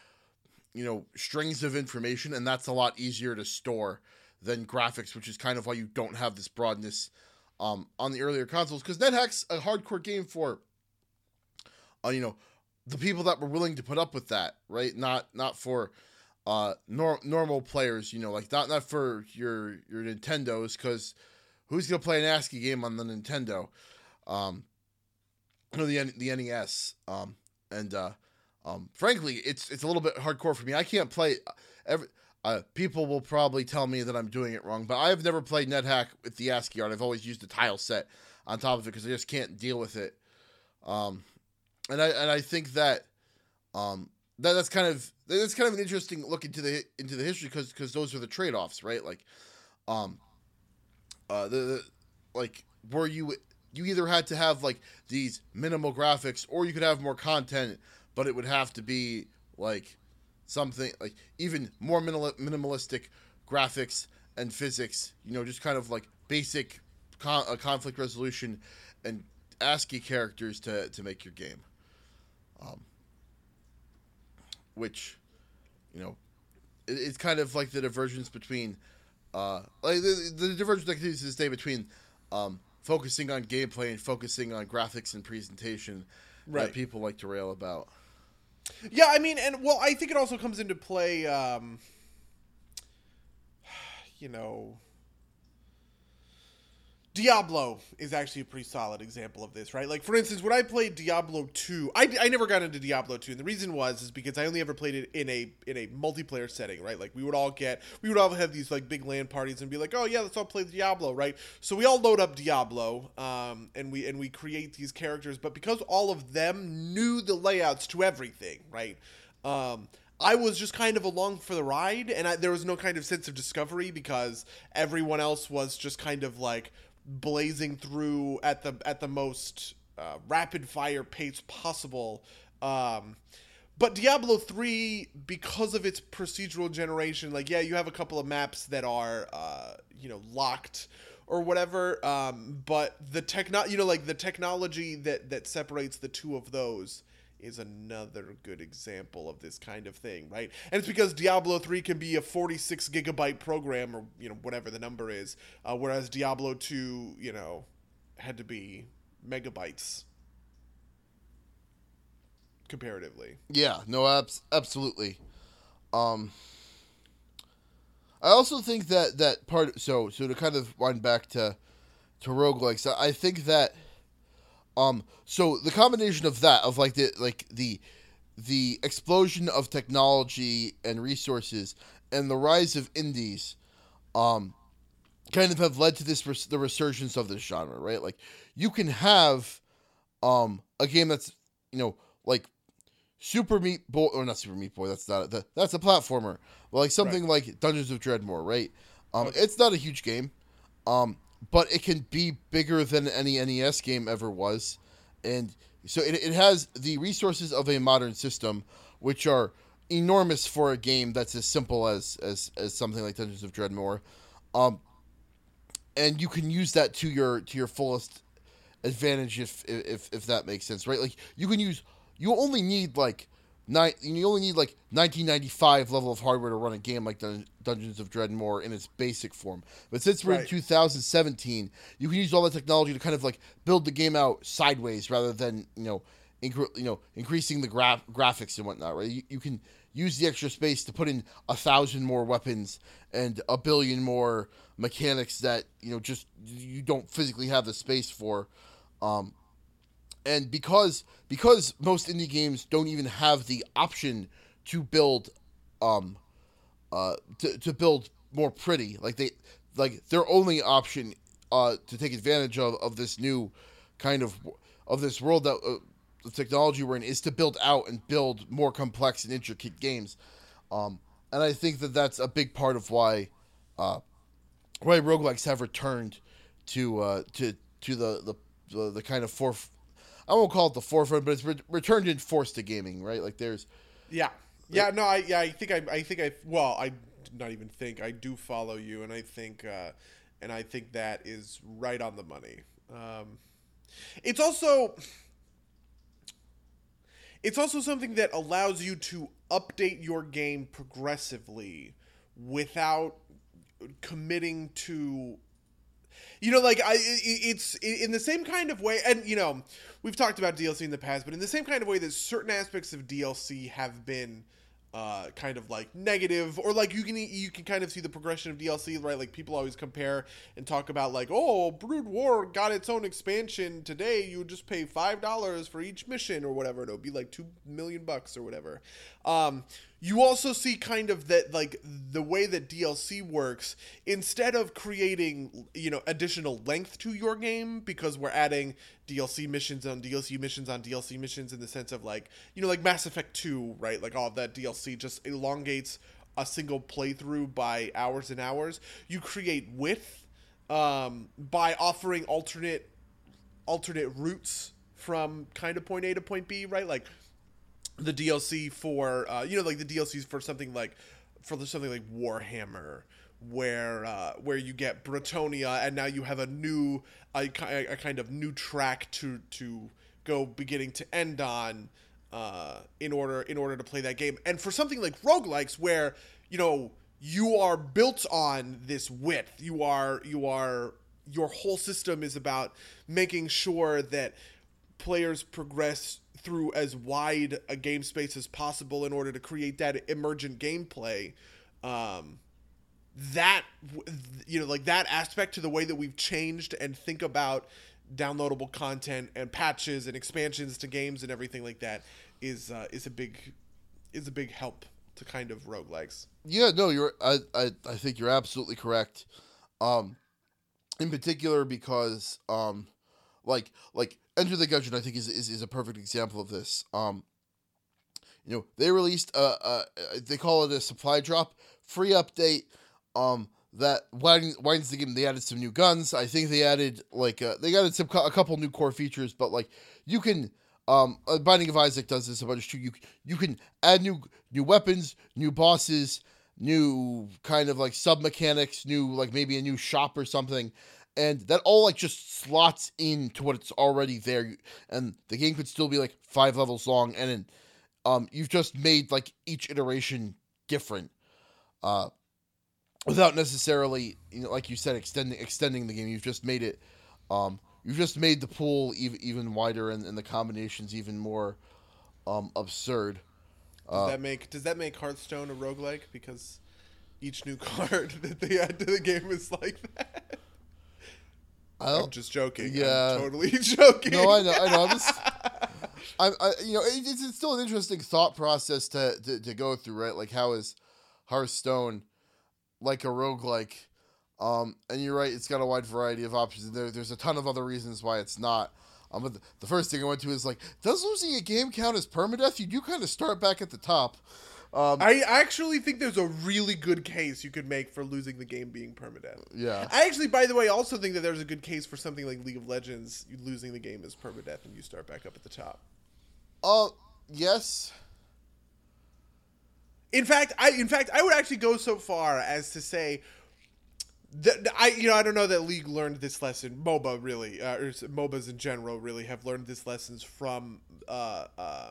you know strings of information, and that's a lot easier to store than graphics, which is kind of why you don't have this broadness um on the earlier consoles because NetHack's a hardcore game for uh, you know the people that were willing to put up with that, right? Not not for uh nor- normal players, you know, like not not for your your Nintendos cuz who's to play an ASCII game on the Nintendo? Um or the the NES. Um and uh um frankly, it's it's a little bit hardcore for me. I can't play every uh, people will probably tell me that I'm doing it wrong, but I've never played NetHack with the ASCII art. I've always used a tile set on top of it because I just can't deal with it. Um, and I and I think that um that that's kind of it's kind of an interesting look into the into the history because because those are the trade offs, right? Like, um, uh, the, the like where you you either had to have like these minimal graphics or you could have more content, but it would have to be like something like even more minimal, minimalistic graphics and physics. You know, just kind of like basic con- uh, conflict resolution and ASCII characters to to make your game. Um, which, you know, it, it's kind of like the divergence between, uh, like the, the divergence that continues to this day between, um, focusing on gameplay and focusing on graphics and presentation Right. that people like to rail about. Yeah, I mean, and well, I think it also comes into play. Um, <sighs> you know, Diablo is actually a pretty solid example of this, right? Like, for instance, when I played Diablo two, I, I never got into Diablo two, and the reason was is because I only ever played it in a in a multiplayer setting, right? Like, we would all get, we would all have these like big LAN parties and be like, oh yeah, let's all play Diablo, right? So we all load up Diablo, um, and we and we create these characters, but because all of them knew the layouts to everything, right? Um, I was just kind of along for the ride, and I, there was no kind of sense of discovery because everyone else was just kind of like blazing through at the at the most uh, rapid fire pace possible. Um, but Diablo 3, because of its procedural generation, like, yeah, you have a couple of maps that are, uh, you know, locked or whatever. Um, but the techno, you know, like the technology that, that separates the two of those is another good example of this kind of thing, right? And it's because Diablo 3 can be a 46 gigabyte program or, you know, whatever the number is, uh, whereas Diablo 2, you know, had to be megabytes comparatively. Yeah, no, abs- absolutely. Um, I also think that that part. So, so to kind of wind back to to roguelikes, I I think that um, so the combination of that of like the like the the explosion of technology and resources and the rise of indies, um, kind of have led to this res- the resurgence of this genre, right? Like you can have um a game that's you know like Super Meat Boy or not Super Meat Boy. That's not that, that's a platformer. But like something like Dungeons of Dredmor, right? Um, it's not a huge game, um, but it can be bigger than any NES game ever was, and so it, it has the resources of a modern system, which are enormous for a game that's as simple as as, as something like Dungeons of Dredmor, um, and you can use that to your to your fullest advantage if if if that makes sense, right? Like you can use you only need like nine you only need like 1995 level of hardware to run a game like Dun- Dungeons of Dredmor in its basic form. But since we're in 2017, you can use all that technology to kind of like build the game out sideways rather than you know incre- you know increasing the gra- graphics and whatnot. Right? You, you can use the extra space to put in a thousand more weapons and a billion more mechanics that you know just you don't physically have the space for. Um, and because because most indie games don't even have the option to build um uh to, to build more pretty like they like their only option uh to take advantage of of this new kind of of this world that uh, the technology we're in is to build out and build more complex and intricate games. Um and i think that that's a big part of why uh why roguelikes have returned to uh to to the the the, the kind of foref I won't call it the forefront, but it's re- returned in force to gaming, right? Like there's Yeah, yeah. No, I yeah. I think I I think I well I not even think I do follow you, and I think uh, and I think that is right on the money. Um, it's also it's also something that allows you to update your game progressively without committing to you know like i it's in the same kind of way and you know we've talked about dlc in the past but in the same kind of way that certain aspects of dlc have been uh, kind of like negative or like you can you can kind of see the progression of DLC right? Like people always compare and talk about like oh Brood War got its own expansion today you would just pay five dollars for each mission or whatever and it'll be like two million bucks or whatever. Um, you also see kind of that like the way that DLC works instead of creating you know additional length to your game because we're adding DLC missions on DLC missions on DLC missions in the sense of like you know like Mass Effect 2 right? Like all that DLC just elongates a single playthrough by hours and hours. You create width um, by offering alternate alternate routes from kind of point A to point B right? Like the DLC for uh, you know like the DLCs for something like for something like Warhammer where uh, where you get Bretonnia and now you have a new a, a kind of new track to to go beginning to end on uh, in order in order to play that game. And for something like roguelikes where you know you are built on this width. You are you are your whole system is about making sure that players progress through as wide a game space as possible in order to create that emergent gameplay um, that you know like that aspect to the way that we've changed and think about downloadable content and patches and expansions to games and everything like that is uh, is a big is a big help to kind of roguelikes. Yeah, no, you're I, I I think you're absolutely correct. Um in particular because um like like Enter the Gungeon, I think, is, is, is a perfect example of this. Um, you know, they released a, a, a they call it a supply drop free update. Um, that widens, widens the game. They added some new guns. I think they added like uh, they added some a couple new core features, but like you can um uh, Binding of Isaac does this a bunch too. You you can add new new weapons, new bosses, new kind of like sub mechanics, new like maybe a new shop or something, and that all like just slots into what it's already there. And the game could still be like five levels long and then um you've just made like each iteration different uh without necessarily you know like you said extending extending the game. You've just made it um you've just made the pool even even wider and, and the combinations even more um absurd. Does uh, that make does that make hearthstone a roguelike? Because each new <laughs> card that they add to the game is like that I'm just joking. Yeah, I'm totally <laughs> joking. No, I know, I know. I'm just, <laughs> I'm, I, you know, it's, it's still an interesting thought process to, to, to go through, right? Like, how is Hearthstone like a roguelike? Um, and you're right, it's got a wide variety of options. There, there's a ton of other reasons why it's not. Um, but the first thing I went to is like, does losing a game count as permadeath? You do kind of start back at the top. Um, I actually think there's a really good case you could make for losing the game being permadeath. Yeah. I actually, by the way, also think that there's a good case for something like League of Legends, losing the game is permadeath and you start back up at the top. Uh, yes. In fact, I in fact I would actually go so far as to say that I you know I don't know that League learned this lesson. MOBA really, uh, or MOBAs in general really have learned this lessons from uh, uh,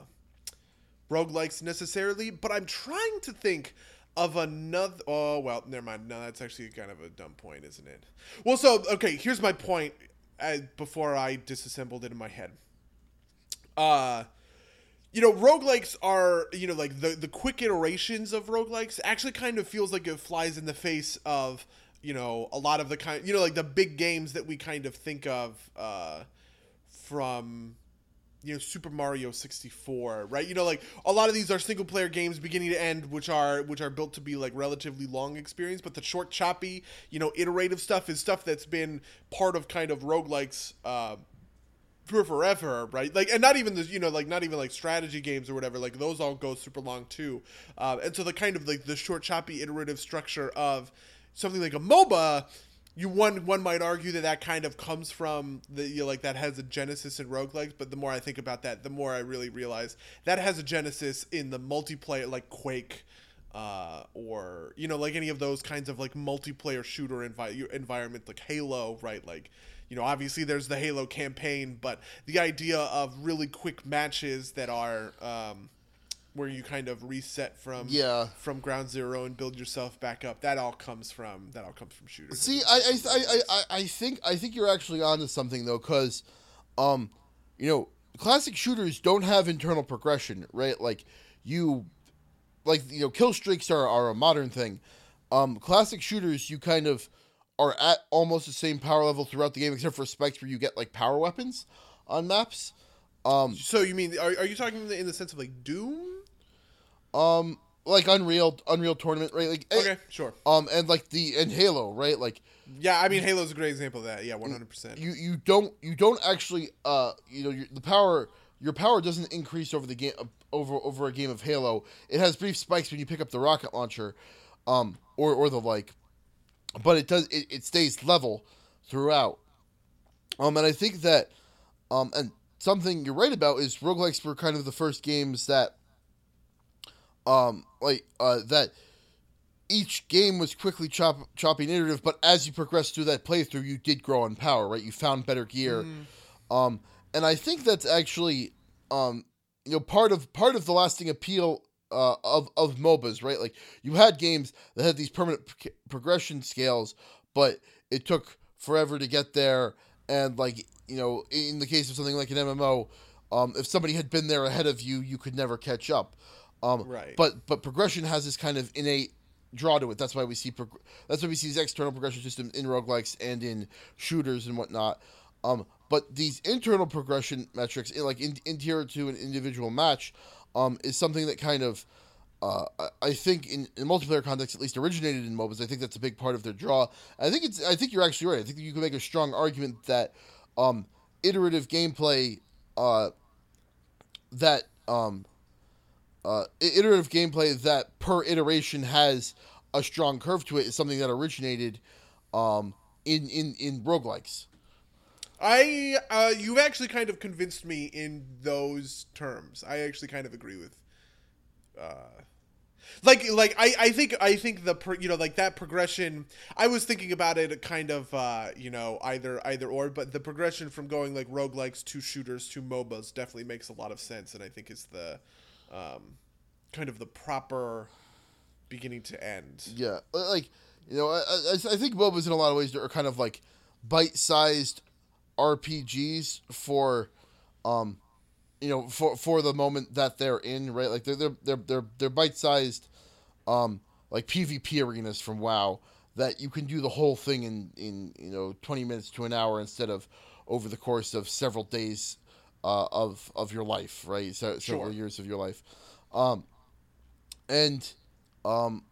roguelikes necessarily, but I'm trying to think of another oh well never mind. No that's actually kind of a dumb point isn't it? Well so okay here's my point uh, before i disassembled it in my head. Uh you know roguelikes are you know like the the quick iterations of roguelikes actually kind of feels like it flies in the face of you know a lot of the kind you know like the big games that we kind of think of uh from you know Super Mario 64, right? You know like a lot of these are single player games beginning to end which are which are built to be like relatively long experience, but the short choppy, you know, iterative stuff is stuff that's been part of kind of roguelikes uh for forever, right? Like, and not even the, you know, like not even like strategy games or whatever. Like those all go super long too. Uh, and so the kind of like the short, choppy, iterative structure of something like a MOBA you one one might argue that that kind of comes from the you know, like that has a genesis in roguelikes but the more i think about that the more i really realize that has a genesis in the multiplayer like quake uh, or you know like any of those kinds of like multiplayer shooter envi- environment like halo right? Like you know obviously there's the halo campaign but the idea of really quick matches that are um, where you kind of reset from yeah from ground zero and build yourself back up. That all comes from that all comes from shooters. See, I I, I, I, I think I think you're actually onto something though, because, um, you know, classic shooters don't have internal progression, right? Like you, like you know, kill streaks are are a modern thing. Um, classic shooters, you kind of are at almost the same power level throughout the game, except for spikes where you get like power weapons on maps. Um, so you mean are, are you talking in the sense of like Doom? Um, like Unreal, Unreal Tournament, right? Like, eh, Okay, sure. um, and like the and Halo, right? Like, Yeah, I mean Halo's a great example of that. Yeah, one hundred percent. you you don't you don't actually uh you know your, the power your power doesn't increase over the game over over a game of Halo. It has brief spikes when you pick up the rocket launcher, um or or the like, but it does it, it stays level throughout. Um and I think that um and something you're right about is roguelikes were kind of the first games that um like uh that each game was quickly chop, chopping iterative, but as you progressed through that playthrough, you did grow in power, right? You found better gear, um, and I think that's actually, um, you know, part of part of the lasting appeal uh, of of MOBAs, right? Like you had games that had these permanent p- progression scales, but it took forever to get there, and like you know, in the case of something like an MMO, um, if somebody had been there ahead of you, you could never catch up. Um, Right. But but progression has this kind of innate draw to it. That's why we see prog- that's why we see these external progression systems in roguelikes and in shooters and whatnot. Um, but these internal progression metrics, in, like in, interior to an individual match, um, is something that kind of uh, I- I think in, in multiplayer context, at least originated in MOBAs. I think that's a big part of their draw. I think it's. I think you're actually right. I think you can make a strong argument that um, iterative gameplay, uh, that um, uh, iterative gameplay that per iteration has a strong curve to it is something that originated um, in in in roguelikes. I uh, you've actually kind of convinced me in those terms. I actually kind of agree with. Uh, like like I, I think I think the pro, you know like that progression I was thinking about it kind of uh, you know either either or but the progression from going like roguelikes to shooters to MOBAs definitely makes a lot of sense and I think is the um, kind of the proper beginning to end. Yeah, uh, like you know, I, I, I think MOBAs in a lot of ways are kind of like bite-sized RPGs for, um, you know, for for the moment that they're in, right? Like they're they're they're they're, they're bite-sized, um, like PvP arenas from WoW that you can do the whole thing in in you know twenty minutes to an hour instead of over the course of several days uh, of of your life, right? So, several Sure. years of your life, um, and um,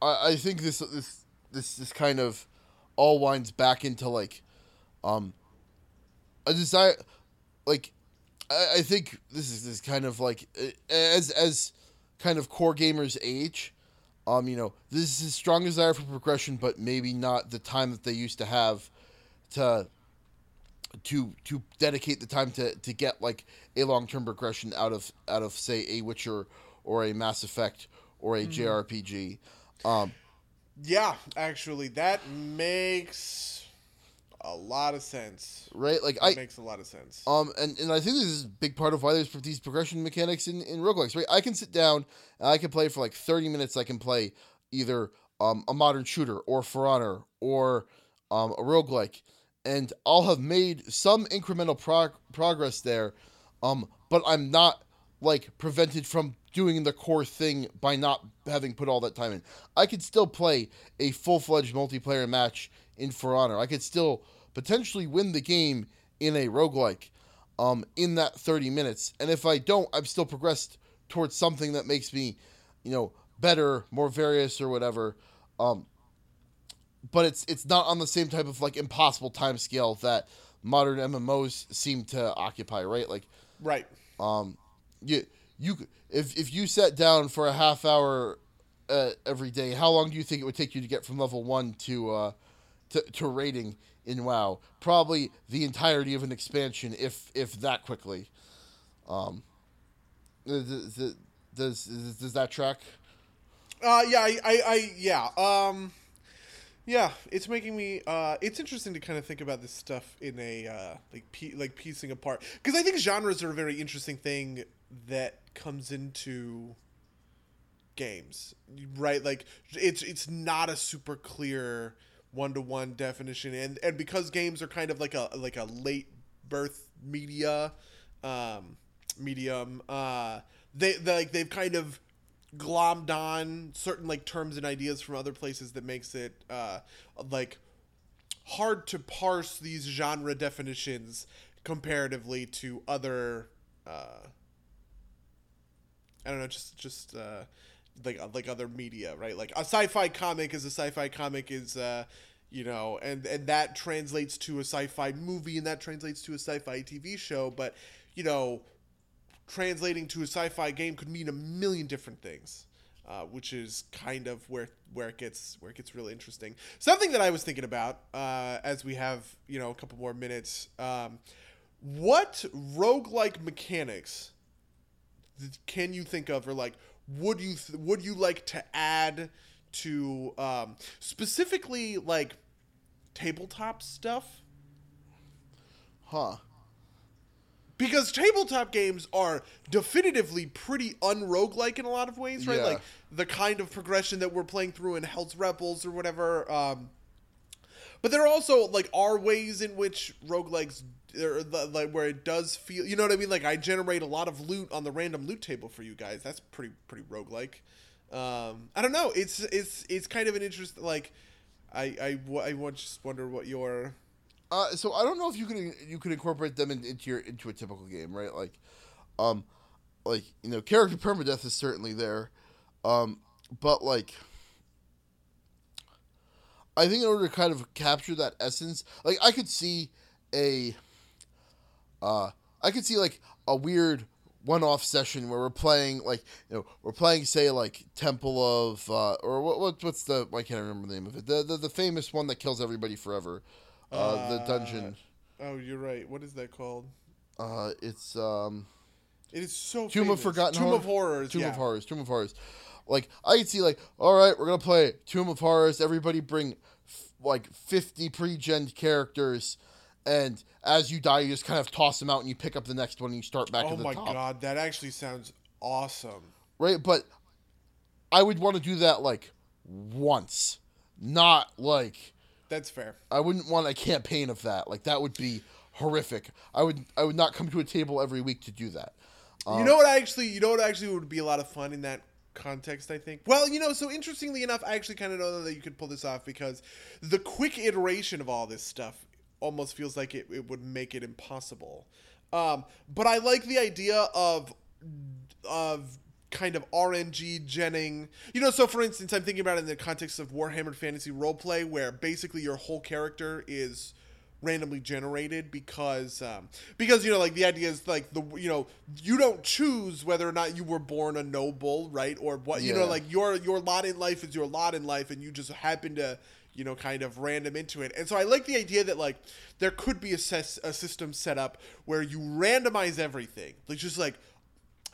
I, I think this this this this kind of all winds back into like um a desire like I, I think this is this kind of like uh, as as kind of core gamers age um you know this is a strong desire for progression but maybe not the time that they used to have to to to dedicate the time to to get like a long-term progression out of out of say a witcher or a mass effect or a jrpg um Yeah, actually, that makes a lot of sense. right like That i makes a lot of sense. Um, and, and I think this is a big part of why there's these progression mechanics in, in roguelikes, right? I can sit down and I can play for like 30 minutes. I can play either um, a modern shooter or For Honor or um, a roguelike, and I'll have made some incremental prog- progress there, um, but I'm not like prevented from doing the core thing by not having put all that time in. I could still play a full fledged multiplayer match in For Honor. I could still potentially win the game in a roguelike um, in that 30 minutes. And if I don't, I've still progressed towards something that makes me, you know, better, more various or whatever. Um, but it's it's not on the same type of like impossible time scale that modern MMOs seem to occupy, right? Like right. um, you you if if you sat down for a half hour uh, every day, how long do you think it would take you to get from level one to uh, to, to rating in WoW? Probably the entirety of an expansion, if if that quickly. Um, does, does, does, does that track? Uh, yeah, I, I, I, yeah, um, yeah. It's making me. Uh, it's interesting to kind of think about this stuff in a uh, like like piecing apart because I think genres are a very interesting thing that comes into games, right? Like it's it's not a super clear one to one definition, and and because games are kind of like a like a late birth media, um, medium, uh, they they like they've kind of glommed on certain like terms and ideas from other places that makes it uh like hard to parse these genre definitions comparatively to other uh I don't know, just just uh, like like other media, right? Like a sci-fi comic is a sci-fi comic is uh, you know, and and that translates to a sci-fi movie, and that translates to a sci-fi TV show, but you know, translating to a sci-fi game could mean a million different things. Uh, which is kind of where where it gets where it gets really interesting. Something that I was thinking about uh, as we have you know a couple more minutes. Um, what roguelike mechanics can you think of, or like would you th- would you like to add to um, specifically like tabletop stuff? Huh. Because tabletop games are definitively pretty unroguelike in a lot of ways, right? Yeah. Like the kind of progression that we're playing through in Hell's Rebels or whatever. Um, but there are also like are ways in which roguelikes or the- like where it does feel you know what I mean? Like I generate a lot of loot on the random loot table for you guys. That's pretty pretty roguelike. Um, I don't know. It's it's it's kind of an interest like I I wa- just wonder what your Uh, so I don't know if you can you can incorporate them in, into your into a typical game, right? Like, um, like you know, character permadeath is certainly there, um, but like, I think in order to kind of capture that essence, like I could see a, uh, I could see like a weird one-off session where we're playing like you know we're playing say like Temple of uh, or what, what what's the I can't remember the name of it. The the, the famous one that kills everybody forever, uh, the dungeon. Oh, you're right. What is that called? Uh, it's um, It is so Tomb of. Forgotten Tomb Horror- of Horrors. Tomb yeah. of Horrors. Tomb of Horrors. Like I could see, like, all right, we're gonna play Tomb of Horrors. Everybody bring f- like fifty pre-gen characters, and as you die, you just kind of toss them out and you pick up the next one and you start back Oh at the my top. god, that actually sounds awesome. Right, but I would want to do that like once, not like That's fair. I wouldn't want a campaign of that. Like that would be horrific. I would I would not come to a table every week to do that. you know what I actually you know what actually would be a lot of fun in that context i think well you know so interestingly enough i actually kind of know that you could pull this off because the quick iteration of all this stuff almost feels like it, it would make it impossible um, but i like the idea of of kind of rng genning you know so for instance i'm thinking about it in the context of warhammer fantasy roleplay where basically your whole character is randomly generated because um, because you know like the idea is like the you know you don't choose whether or not you were born a noble right? Or what you know like your your lot in life is your lot in life and you just happen to you know kind of random into it. And so i like the idea that like there could be a, ses- a system set up where you randomize everything. Like just like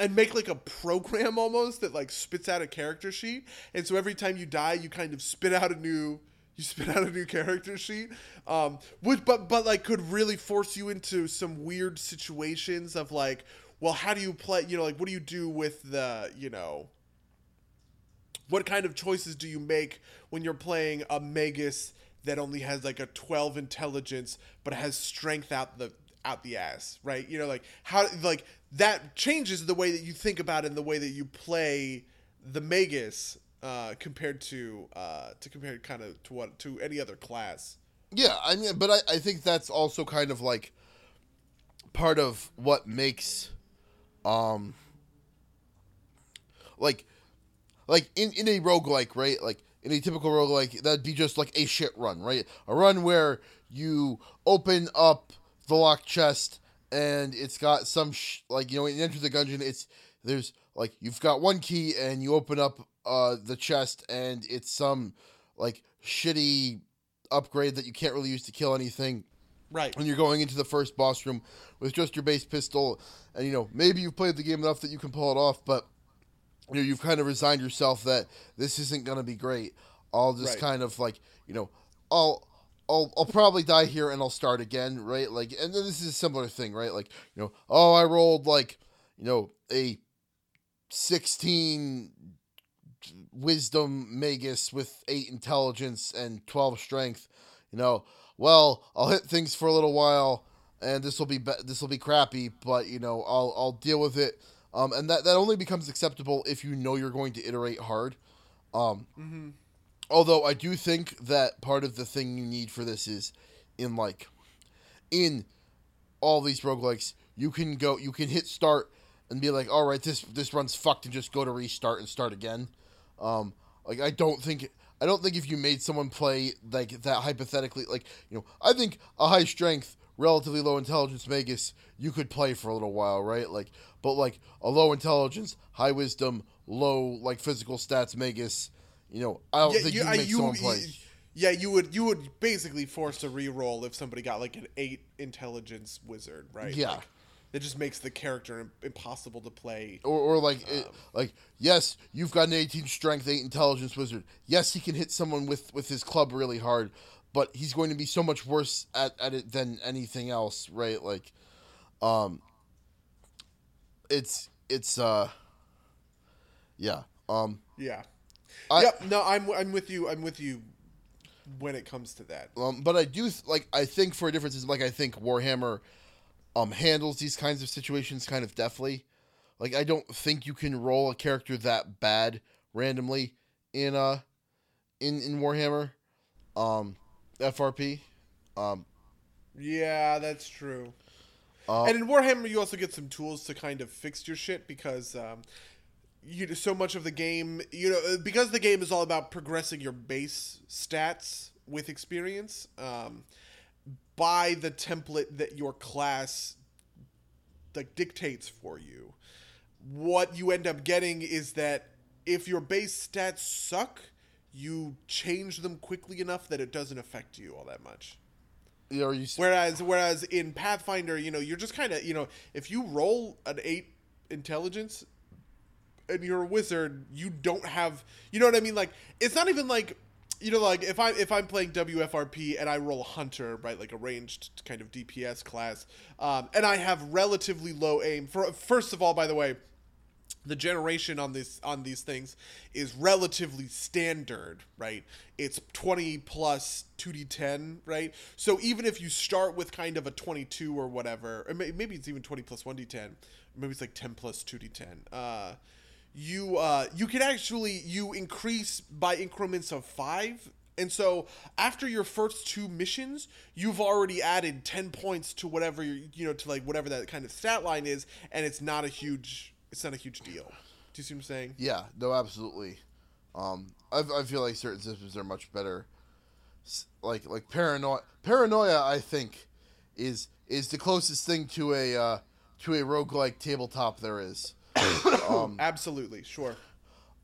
and make like a program <laughs> almost that like spits out a character sheet. And so every time you die you kind of spit out a new you spit out a new character sheet. Um which but but like could really force you into some weird situations of like well how do you play you know like what do you do with the you know what kind of choices do you make when you're playing a magus that only has like a 12 intelligence but has strength out the out the ass right? You know like how like that changes the way that you think about it and the way that you play the magus uh, compared to uh, to compare kind of to what to any other class Yeah, I mean, but I, I think that's also kind of like part of what makes, um, like, like in, in a roguelike, right? Like in a typical roguelike, that'd be just like a shit run, right? A run where you open up the locked chest and it's got some, sh- like, you know, when you enter the dungeon, it's, there's, like, you've got one key and you open up uh, the chest and it's some, like, shitty upgrade that you can't really use to kill anything. Right. When you're going into the first boss room with just your base pistol and you know maybe you've played the game enough that you can pull it off but you know you've kind of resigned yourself that this isn't going to be great. I'll just Right. kind of like you know i'll I'll, I'll probably die here and I'll start again, right? Like, and this is a similar thing, right? Like, you know, oh, I rolled like, you know, a 16 wisdom magus with 8 intelligence and 12 strength you know well i'll hit things for a little while and this will be, be this will be crappy but you know i'll i'll deal with it um and that that only becomes acceptable if you know you're going to iterate hard um although i do think that part of the thing you need for this is in like in all these roguelikes you can go you can hit start and be like, all right, this this run's fucked, and just go to restart and start again. Um, like I don't think I don't think if you made someone play like that hypothetically, like you know, I think a high strength, relatively low intelligence Magus you could play for a little while, right? Like, but like a low intelligence, high wisdom, low like physical stats Magus, you know, I don't think you, can make you- someone play. yeah, you would you would basically force a reroll if somebody got like an eight intelligence wizard, right? Yeah. Like, that just makes the character impossible to play. or, or like it, like yes you've got an 18 strength 8 intelligence wizard yes he can hit someone with with his club really hard but he's going to be so much worse at, at it than anything else right like um it's it's uh yeah um Yeah. I- yep. No, I'm I'm with you. I'm with you when it comes to that. Um, but I do like. I think for a difference is like I think Warhammer, um, handles these kinds of situations kind of deftly. Like I don't think you can roll a character that bad randomly in uh, in in Warhammer, um, FRP. Um, Yeah, that's true. uh, and in Warhammer, you also get some tools to kind of fix your shit because um, you so much of the game, you know, because the game is all about progressing your base stats with experience. Um, by the template that your class like dictates for you, what you end up getting is that if your base stats suck, you change them quickly enough that it doesn't affect you all that much. know, you Whereas, whereas in Pathfinder, you know, you're just kind of, you know, if you roll an eight intelligence and you're a wizard, you don't have, you know what I mean? Like, it's not even like, you know, like if I if I'm playing WFRP and I roll hunter, right, like a ranged kind of DPS class, um, and I have relatively low aim. For first of all, by the way, the generation on this on these things is relatively standard, right? It's 20 plus 2d10, right? So even if you start with kind of a 22 or whatever, or maybe it's even 20 plus 1d10, maybe it's like 10 plus 2d10. Uh, you uh, you can actually you increase by increments of five. And so after your first two missions, you've already added 10 points to whatever you you know to like whatever that kind of stat line is, and it's not a huge it's not a huge deal. Do you see what I'm saying? yeah, no, absolutely. Um, I I feel like certain systems are much better. Like like paranoia. Paranoia, I think, is is the closest thing to a uh, to a roguelike tabletop there is. <coughs> Absolutely, sure.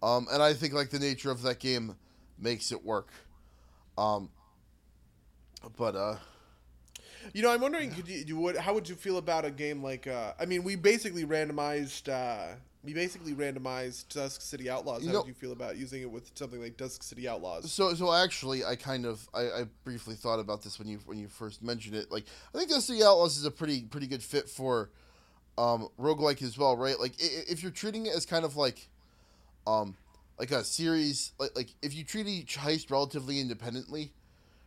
Um, and I think like the nature of that game makes it work. Um, but uh, You know, I'm wondering, could you, you would how would you feel about a game like? Uh, I mean, we basically randomized. Uh, we basically randomized Dusk City Outlaws. How know- would you feel about using it with something like Dusk City Outlaws? so so actually, I kind of I, I briefly thought about this when you when you first mentioned it. Like I think Dusk City Outlaws is a pretty pretty good fit for um, roguelike as well, right? Like if you're treating it as kind of like um like a series like like if you treat each heist relatively independently,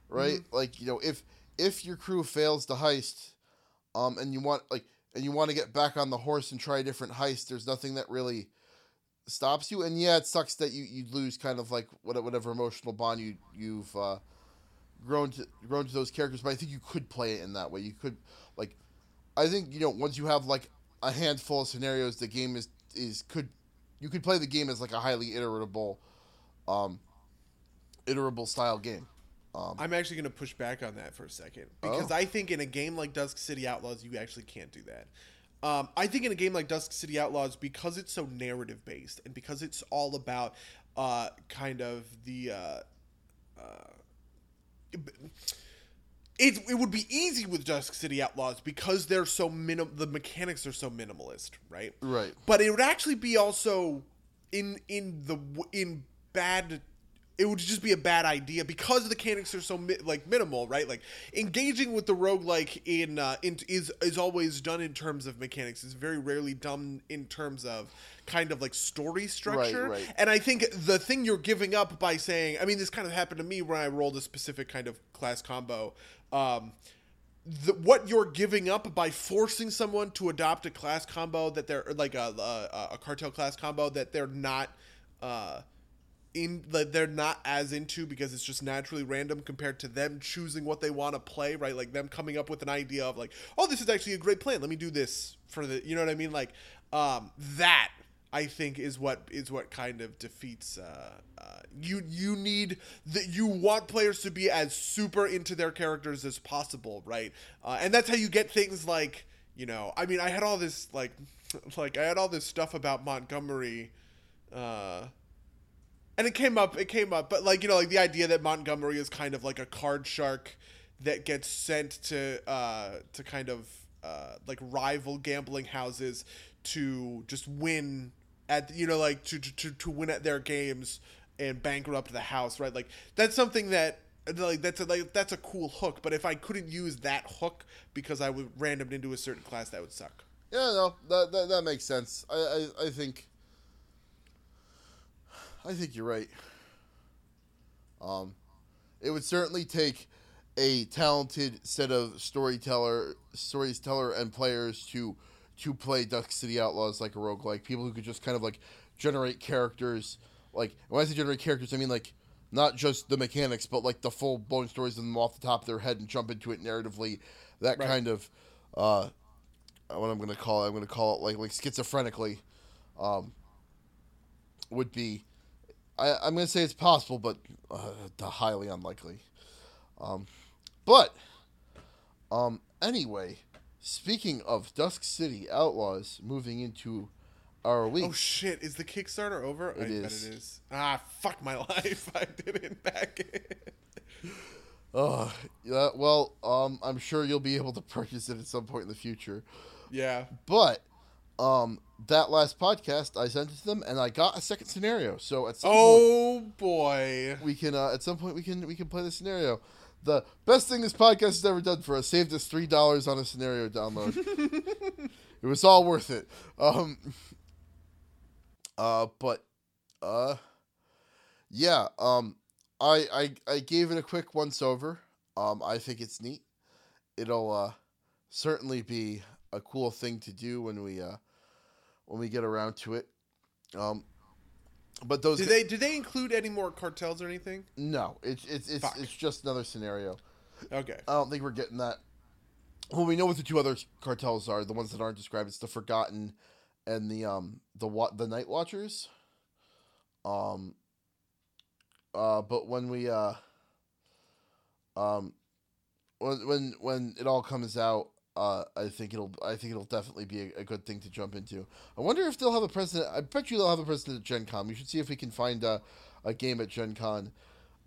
right? Like you know if if your crew fails the heist, um, and you want like and you want to get back on the horse and try a different heist, there's nothing that really stops you. And yeah, it sucks that you you lose kind of like whatever emotional bond you you've uh, grown to grown to those characters. But I think you could play it in that way. You could like, I think you know once you have like a handful of scenarios, the game is is could you could play the game as like a highly iterable, um, iterable style game. Um, I'm actually going to push back on that for a second because Oh. I think in a game like Dusk City Outlaws, you actually can't do that. Um, I think in a game like Dusk City Outlaws, because it's so narrative based and because it's all about uh, kind of the. Uh, it, it would be easy with Dusk City Outlaws because they're so minim the mechanics are so minimalist, right? Right. But it would actually be also in in the in bad it would just be a bad idea because the mechanics are so mi- like minimal, right? Like engaging with the roguelike in uh, in is is always done in terms of mechanics. It's very rarely done in terms of kind of like story structure. right. And I think the thing you're giving up by saying, I mean, this kind of happened to me when I rolled a specific kind of class combo. Um, the, what you're giving up by forcing someone to adopt a class combo that they're like a, a, a cartel class combo that they're not uh, in that they're not as into because it's just naturally random compared to them choosing what they want to play, right? Like them coming up with an idea of like, oh, this is actually a great plan. Let me do this for the, you know what I mean? Like, um, that I think is what is what kind of defeats. Uh, uh, you you need that you want players to be as super into their characters as possible, right? Uh, and that's how you get things like you know. I mean, I had all this like <laughs> like I had all this stuff about Montgomery. Uh, and it came up it came up but like you know like the idea that montgomery is kind of like a card shark that gets sent to uh to kind of uh like rival gambling houses to just win at you know like to to, to win at their games and bankrupt the house right like that's something that like that's a, like that's a cool hook but if i couldn't use that hook because i was randomed into a certain class that would suck Yeah, no, that that, that makes sense. I, I I think I think you're right. Um, it would certainly take a talented set of storyteller, storyteller, and players to to play Dusk City Outlaws like a roguelike. People who could just kind of like generate characters. Like when I say generate characters, I mean like not just the mechanics, but like the full blown stories of them off the top of their head and jump into it narratively. That Right. kind of uh, what I'm gonna call it. I'm gonna call it like like schizophrenically, um, would be. I, I'm gonna say it's possible, but uh, highly unlikely. Um, but, um, anyway, speaking of Dusk City Outlaws, moving into our week. Oh shit! Is the Kickstarter over? I is. bet it is. Ah, fuck my <laughs> life! I didn't back it. Uh, yeah, well, um, I'm sure you'll be able to <laughs> purchase it at some point in the future. Yeah. But, um, that last podcast, I sent it to them, and I got a second scenario. So at some point, Oh boy. we can uh, at some point we can we can play the scenario. The best thing this podcast has ever done for us saved us three dollars on a scenario download. <laughs> it was all worth it. Um, uh, but uh, yeah. Um, I I I gave it a quick once over. Um, I think it's neat. It'll uh certainly be a cool thing to do when we uh when we get around to it. Um, but those Did they do they include any more cartels or anything? no, it's it's it's, Fuck. it's just another scenario. Okay. I don't think we're getting that. Well, we know what the two other cartels are. The ones that aren't described. It's the Forgotten and the um the what the Night Watchers. Um. Uh, but when we uh. Um. When when when it all comes out, uh, I think it'll I think it'll definitely be a, a good thing to jump into. I wonder if they'll have a president. I bet you they'll have a president at Gen Con. We should see if we can find a, a game at Gen Con.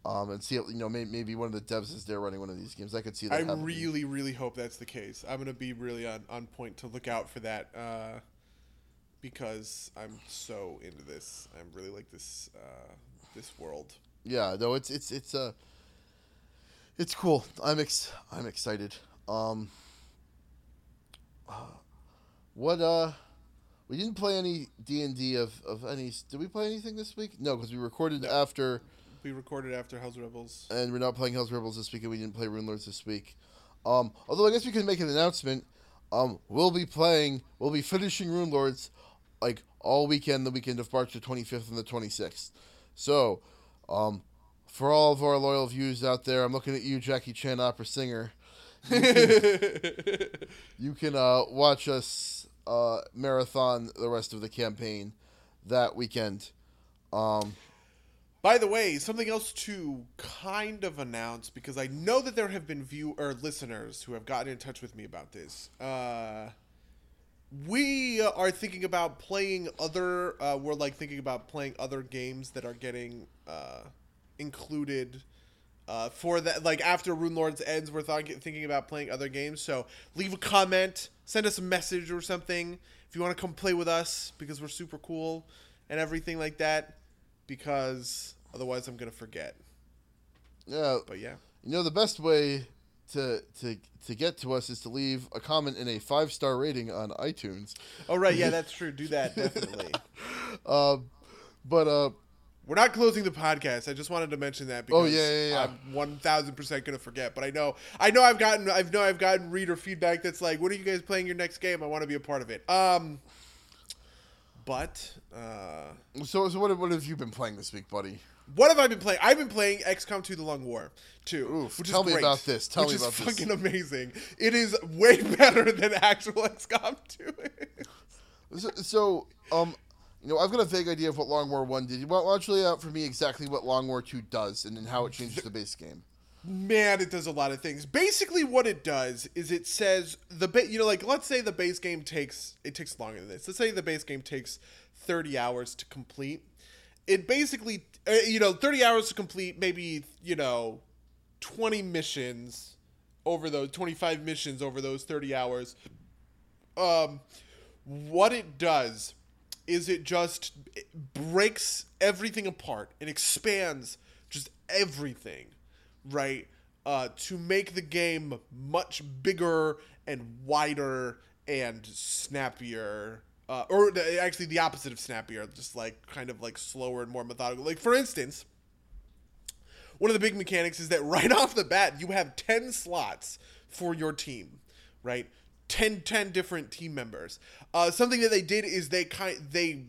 Um, and see, if, you know, maybe, maybe one of the devs is there running one of these games. I could see that. I happening. really, really hope that's the case. I'm gonna be really on, on point to look out for that, uh, because I'm so into this. I'm really like this uh, this world. Yeah, no, it's it's it's uh it's cool. I'm ex I'm excited. Um <sighs> what uh we didn't play any D&D of of any did we play anything this week? No, cuz we recorded after We recorded after Hell's Rebels. and we're not playing Hell's Rebels this week and we didn't play Rune Lords this week. Um although I guess we can make an announcement. Um we'll be playing we'll be finishing Rune Lords like all weekend the weekend of March the 25th and the 26th. So, um for all of our loyal viewers out there, I'm looking at you, Jackie Chan opera singer. <laughs> You can uh, watch us uh, marathon the rest of the campaign that weekend. Um, By the way, something else to kind of announce because I know that there have been view or listeners who have gotten in touch with me about this. Uh, we are thinking about playing other. Uh, we're like thinking about playing other games that are getting uh, included uh, for that. Like after Rune Lords ends, we're th- thinking about playing other games. So leave a comment, send us a message or something if you want to come play with us because we're super cool and everything like that. Because otherwise, I'm gonna forget. yeah, But yeah. you know the best way to to to get to us is to leave a comment and a five star rating on iTunes. Oh right, yeah, <laughs> that's true. Do that definitely. <laughs> Um, but uh, We're not closing the podcast. I just wanted to mention that because Oh, yeah, yeah, yeah. I'm one thousand percent gonna forget. But I know, I know, I've gotten, I've know, I've gotten reader feedback that's like, "When are you guys playing your next game? I want to be a part of it." Um, but uh, So, so what, what have you been playing this week, buddy? what have I been playing? I've been playing XCOM 2: The Long War too, Oof, which tell is me great, about this. Tell which me is about this. fucking amazing. It is way <laughs> better than actual XCOM 2. is. So, so, um, you know, I've got a vague idea of what Long War One did. Why don't lay out for me exactly what Long War Two does, and then how it changes the base game? Man, it does a lot of things. Basically, what it does is it says the ba- you know, like let's say the base game takes it takes longer than this. Let's say the base game takes thirty hours to complete. It basically, uh, you know, thirty hours to complete. Maybe you know, twenty missions over those twenty-five missions over those thirty hours. Um, what it does is it just it breaks everything apart and expands just everything right? Uh, to make the game much bigger and wider and snappier. Uh, or actually, the opposite of snappier, just like kind of like slower and more methodical. Like, for instance, one of the big mechanics is that <laughs> right off the bat, you have 10 slots for your team, right? 10, 10 different team members. Uh, something that they did is they kind they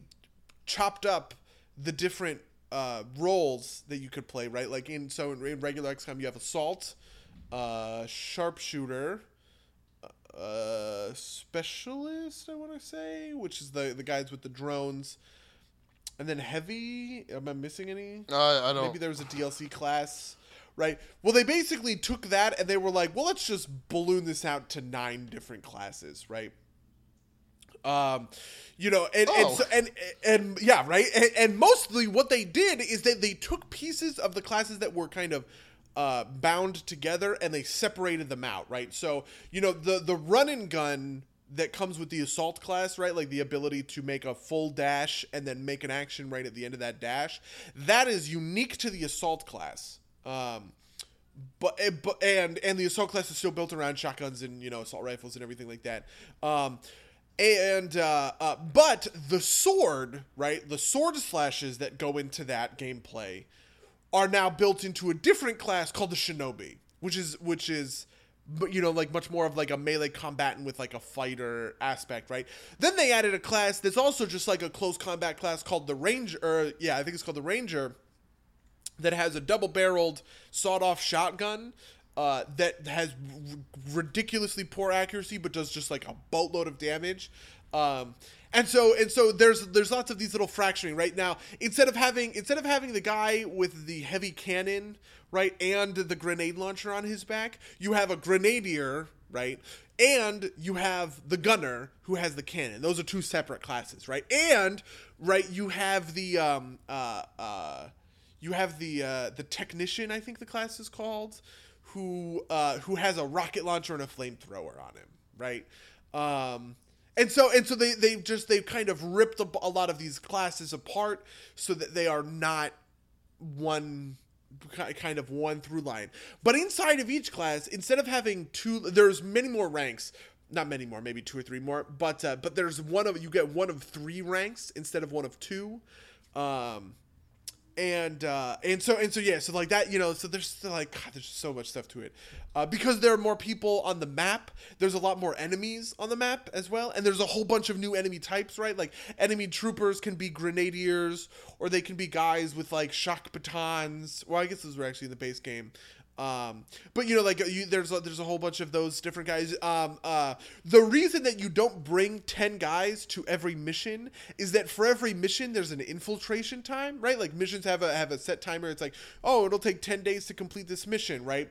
chopped up the different uh, roles that you could play, right? Like in so in, in regular XCOM, you have assault, uh, sharpshooter, uh, specialist. I want to say, which is the the guys with the drones, and then heavy. Am I missing any? Uh, I don't. Maybe there was a DLC class, right? Well, they basically took that and they were like, well, let's just balloon this out to nine different classes, right? Um, you know, and and, Oh. so, and and yeah, right. And, and mostly what they did is that they took pieces of the classes that were kind of uh, bound together and they separated them out, right? So you know, the the run and gun that comes with the assault class, right? Like the ability to make a full dash and then make an action right at the end of that dash. That is unique to the assault class. Um, but eh, but and and the assault class is still built around shotguns and you know assault rifles and everything like that. Um, and uh, uh, but the sword, right? The sword slashes that go into that gameplay are now built into a different class called the shinobi, which is which is but you know like much more of like a melee combatant with like a fighter aspect, right? Then they added a class that's also just like a close combat class called the ranger. Or, yeah, I think it's called the ranger that has a double-barreled sawed-off shotgun uh, that has r- ridiculously poor accuracy, but does just like a boatload of damage. Um, and so and so there's there's lots of these little fracturing right now. Instead of having instead of having the guy with the heavy cannon right and the grenade launcher on his back, you have a grenadier right. And you have the gunner who has the cannon. Those are two separate classes, right? And right, you have the um uh uh you have the uh, the technician, I think the class is called, who uh, who has a rocket launcher and a flamethrower on him, right? Um, and so and so they they just they've kind of ripped a, a lot of these classes apart so that they are not one kind of one through line. But inside of each class, instead of having two, there's many more ranks. Not many more, maybe two or three more. But uh, but there's one of you get one of three ranks instead of one of two. Um, and uh and so and so yeah so like that you know so there's like God, there's so much stuff to it. Uh because there are more people on the map there's a lot more enemies on the map as well. And there's a whole bunch of new enemy types right? Like enemy troopers can be grenadiers or they can be guys with like shock batons. Well i guess those were actually in the base game um, but you know, like you, there's a, there's a whole bunch of those different guys. Um, uh, the reason that you don't bring ten guys to every mission is that for every mission there's an infiltration time, right? Like missions have a have a set timer. It's like, oh, it'll take ten days to complete this mission, right?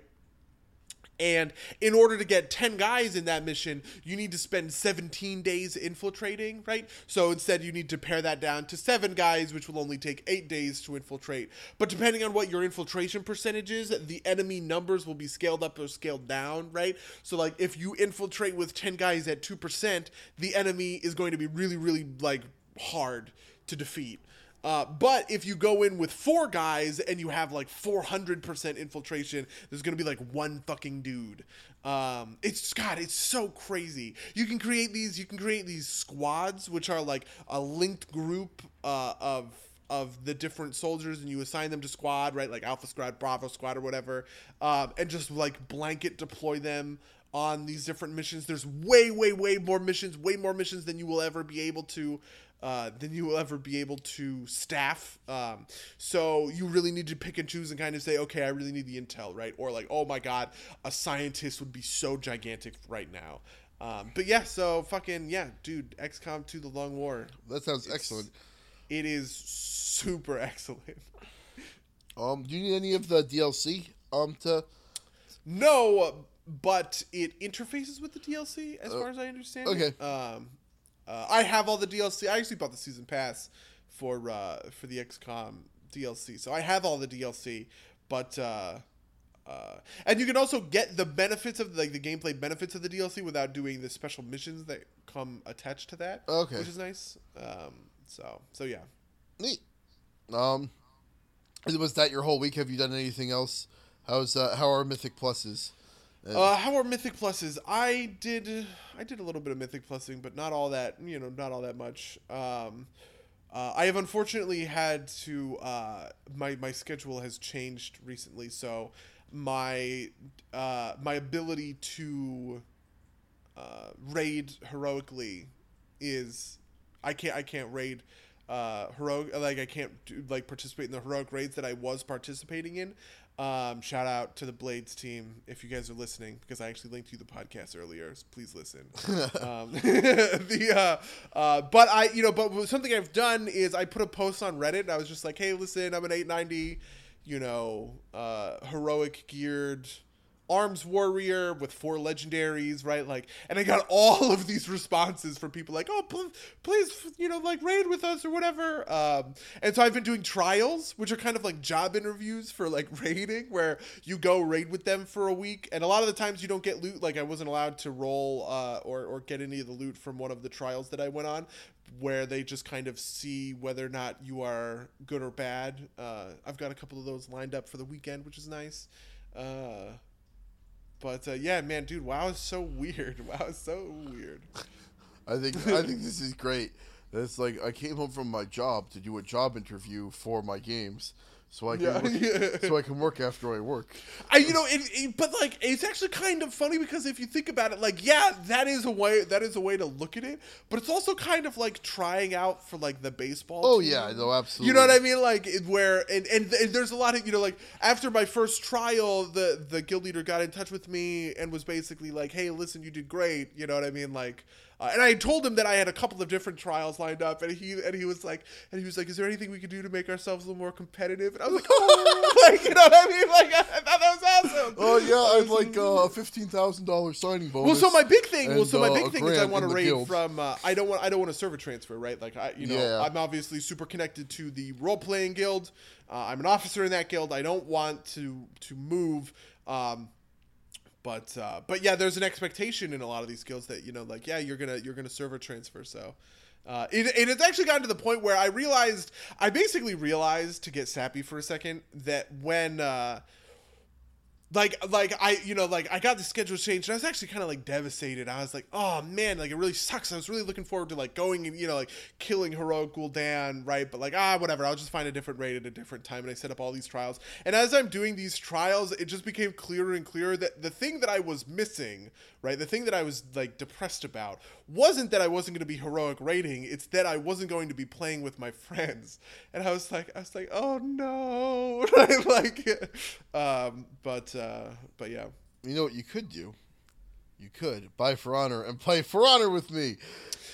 And in order to get 10 guys in that mission, you need to spend 17 days infiltrating, right? So instead, you need to pare that down to seven guys, which will only take eight days to infiltrate. But depending on what your infiltration percentage is, the enemy numbers will be scaled up or scaled down, right? So, like, if you infiltrate with 10 guys at 2%, the enemy is going to be really, really, like, hard to defeat. Uh, but if you go in with four guys and you have like 400% infiltration, there's going to be like one fucking dude. Um, it's God, it's so crazy. You can create these. You can create these squads, which are like a linked group uh, of of the different soldiers, and you assign them to squad, right? Like Alpha Squad, Bravo Squad, or whatever, um, and just like blanket deploy them on these different missions. There's way, way, way more missions, way more missions than you will ever be able to uh, than you will ever be able to staff. Um, so you really need to pick and choose and kind of say, okay, I really need the intel, right? Or like, oh my god, a scientist would be so gigantic right now. Um, but yeah, so fucking yeah, dude, XCOM 2 The Long War. That sounds It's- excellent. It is super <laughs> excellent. Um, do you need any of the DLC? Um, to No, but it interfaces with the DLC as far as I understand. it. okay. Um, uh, I have all the DLC. I actually bought the season pass for uh, for the XCOM DLC, so I have all the DLC. But uh, uh, and you can also get the benefits of like the gameplay benefits of the DLC without doing the special missions that come attached to that. Okay. which is nice. Um, so so yeah. neat. Um, was that your whole week? Have you done anything else? How's uh, how are Mythic Pluses? Uh, how are Mythic Pluses? I did, I did a little bit of Mythic Plusing, but not all that, you know, not all that much. Um, uh, I have unfortunately had to. Uh, my my schedule has changed recently, so my uh, my ability to uh, raid heroically is I can't I can't raid uh heroic like I can't do, like participate in the heroic raids that I was participating in. Um, shout out to the Blades team if you guys are listening because I actually linked you the podcast earlier. So please listen. <laughs> um, <laughs> the uh, uh, but I you know but something I've done is I put a post on Reddit. And I was just like, hey, listen, I'm an 890, you know, uh, heroic geared arms warrior with four legendaries, right? Like, and I got <laughs> all of these responses from people like, "Oh, pl- please, you know, like raid with us or whatever." Um, and so I've been doing trials, which are kind of like job interviews for like <laughs> raiding, where you go raid with them for a week, and a lot of the times you don't get loot. Like, I wasn't allowed to roll uh, or or get any of the loot from one of the trials that I went on. Where they just kind of see whether or not you are good or bad. Uh, I've got a couple of those lined up for the weekend, which is nice. Uh, but uh, yeah, man, dude, WoW is so weird. <laughs> WoW is so weird. I think I think this is <laughs> great. It's like I came home from my job to do a job interview for my games, so I can Yeah, work, so I can work after I work. I, you know, it, it, but like, it's actually kind of funny because if you think about it, like, yeah, that is a way that is a way to look at it, but it's also kind of like trying out for like the baseball. Oh team. yeah, no, absolutely. You know what I mean? Like it, where and, and and there's a lot of you know like after my first trial, the the guild leader got in touch with me and was basically like, "Hey, listen, you did great." You know what I mean? Like, uh, and I told him that I had a couple of different trials lined up, and he and he was like, and he was like, "Is there anything we could do to make ourselves a little more competitive?" And I was like, "Oh, <laughs> like you know what I mean? Like I, I thought that was awesome." Oh yeah, I I'd was- like uh, a fifteen thousand dollars signing bonus. well, so my big thing. well, so my uh, big a thing is I want to raid guild. from. Uh, I don't want. I don't want a server transfer, right? Like I, you know, Yeah. I'm obviously super connected to the role playing guild. Uh, I'm an officer in that guild. I don't want to to move. Um, but uh, but yeah, there's an expectation in a lot of these guilds that you know, like yeah, you're gonna you're gonna server transfer. So. Uh, it, it has actually gotten to the point where I realized, I basically realized to get sappy for a second that when, uh, like like I you know like I got the schedule changed and I was actually kind of like devastated. I was like, oh man, like it really sucks. I was really looking forward to like going and you know like killing heroic Gul'dan, right? But like ah whatever, I'll just find a different raid at a different time. And I set up all these trials. And as I'm doing these trials, it just became clearer and clearer that the thing that I was missing, right, the thing that I was like depressed about, wasn't that I wasn't going to be heroic raiding. It's that I wasn't going to be playing with my <laughs> friends. And I was like, I was like, oh no, <laughs> right? Like, um, but uh, but yeah. You know what you could do? You could buy For Honor and play For Honor with me.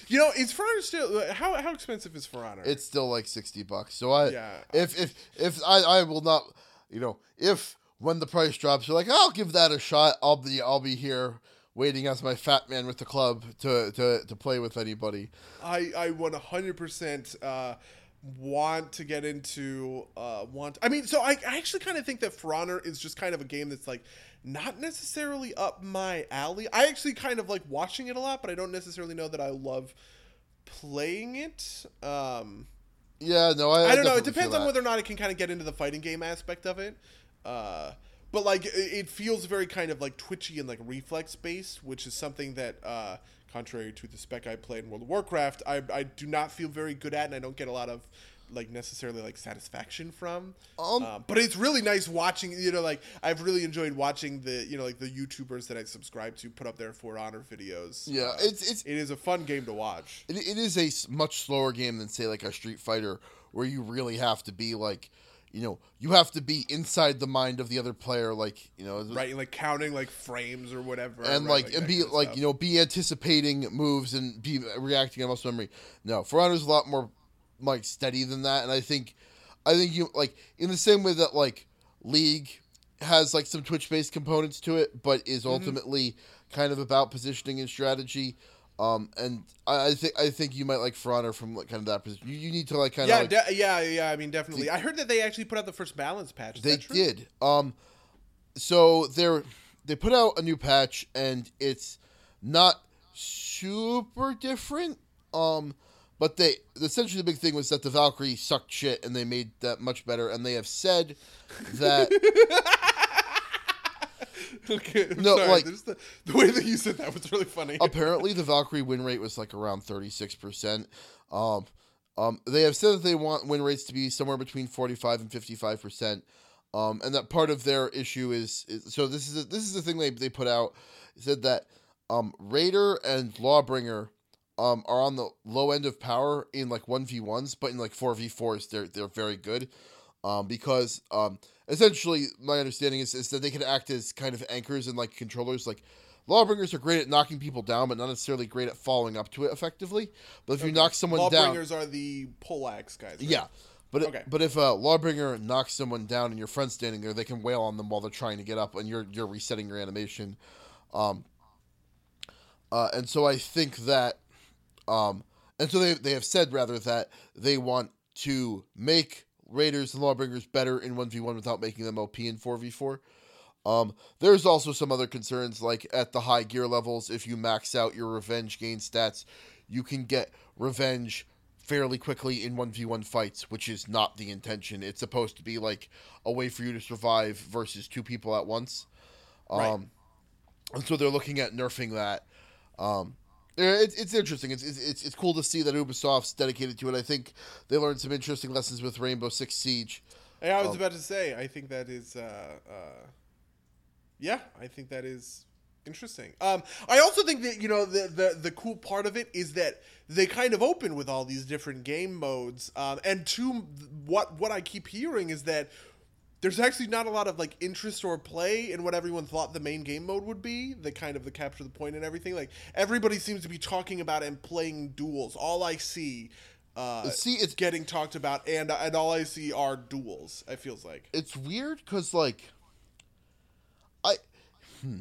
You know, is For Honor still how how expensive is For Honor? It's still like sixty bucks. So I, Yeah. if if if I I will not, you know, if when the price drops, you're like, I'll give that a shot. I'll be I'll be here waiting as my fat man with the club to to to play with anybody. I I 100% uh, want to get into uh, want. I mean, so I, I actually kind of think that For Honor is just kind of a game that's like not necessarily up my alley. I actually kind of like watching it a lot, but I don't necessarily know that I love playing it. Um, Yeah, no, I. I don't know. It depends on whether or not it can kind of get into the fighting game aspect of it. Uh, but like, it, it feels very kind of like twitchy and like reflex based, which is something that, uh, contrary to the spec I play in World of Warcraft, I, I do not feel very good at, and I don't get a lot of like necessarily like satisfaction from. Um, Um, but it's really nice watching. You know, like I've really enjoyed watching the you know like the YouTubers that I subscribe to put up their For Honor videos. yeah, Uh, it's it's it is a fun game to watch. it, it is a much slower game than say like a Street Fighter, where you really have to be like, you know, you have to be inside the mind of the other player, like you know, Right, and like counting like frames or whatever, and right, like and be like stuff. you know be anticipating moves and be reacting on muscle memory. No, For Honor's a lot more like steady than that, and I think, I think you like in the same way that like League has like some Twitch based components to it, but is Mm-hmm. ultimately kind of about positioning and strategy. Um, and I, I think I think you might like Honor from like kind of that position. You, you need to like kind yeah, of like, de- yeah, yeah. I mean, definitely. I heard that they actually put out the first balance patch. Is They did. Um, so they're they put out a new patch, and it's not super different. Um, but they essentially the big thing was that the Valkyrie sucked shit, and they made that much better. And they have said that <laughs> <laughs> okay, I'm No, sorry. like- There's the, the way that you said that was really funny. apparently the Valkyrie win rate was like around thirty six percent. Um, um, they have said that they want win rates to be somewhere between forty five and fifty five percent. Um, and that part of their issue is, is so this is a, this is the thing they they put out said that um, Raider and Lawbringer um, are on the low end of power in like one v ones, but in like four v fours they're they're very good. Um, because um, essentially my understanding is, is that they can act as kind of anchors and like controllers. Like Lawbringers are great at knocking people down, but not necessarily great at following up to it effectively. But if you knock someone down, Lawbringers are the poleaxe guys. right? yeah. But Okay. but if a lawbringer knocks someone down and your friend's standing there, they can wail on them while they're trying to get up, and you're you're resetting your animation. Um. Uh, and so I think that, um, and so they they have said rather that they want to make raiders and lawbringers better in one v one without making them OP in four v four. Um, there's also some other concerns, like at the high gear levels, if you max out your revenge gain stats, you can get revenge fairly quickly in 1v1 fights, which is not the intention. It's supposed to be like a way for you to survive versus two people at once. Um, Right. And so they're looking at nerfing that. Um, it's, it's interesting. It's, it's it's cool to see that Ubisoft's dedicated to it. I think they learned some interesting lessons with Rainbow Six Siege. Hey, I was Oh. about to say. I think that is. Uh, uh, yeah, I think that is interesting. Um, I also think that you know the, the the cool part of it is that they kind of open with all these different game modes. Um, and to what what I keep hearing is that there's actually not a lot of like interest or play in what everyone thought the main game mode would be the kind of the capture the point and everything. Like everybody seems to be talking about and playing duels. All i see uh See, it's getting talked about and and all i see are duels it feels like. It's weird because like I hmm,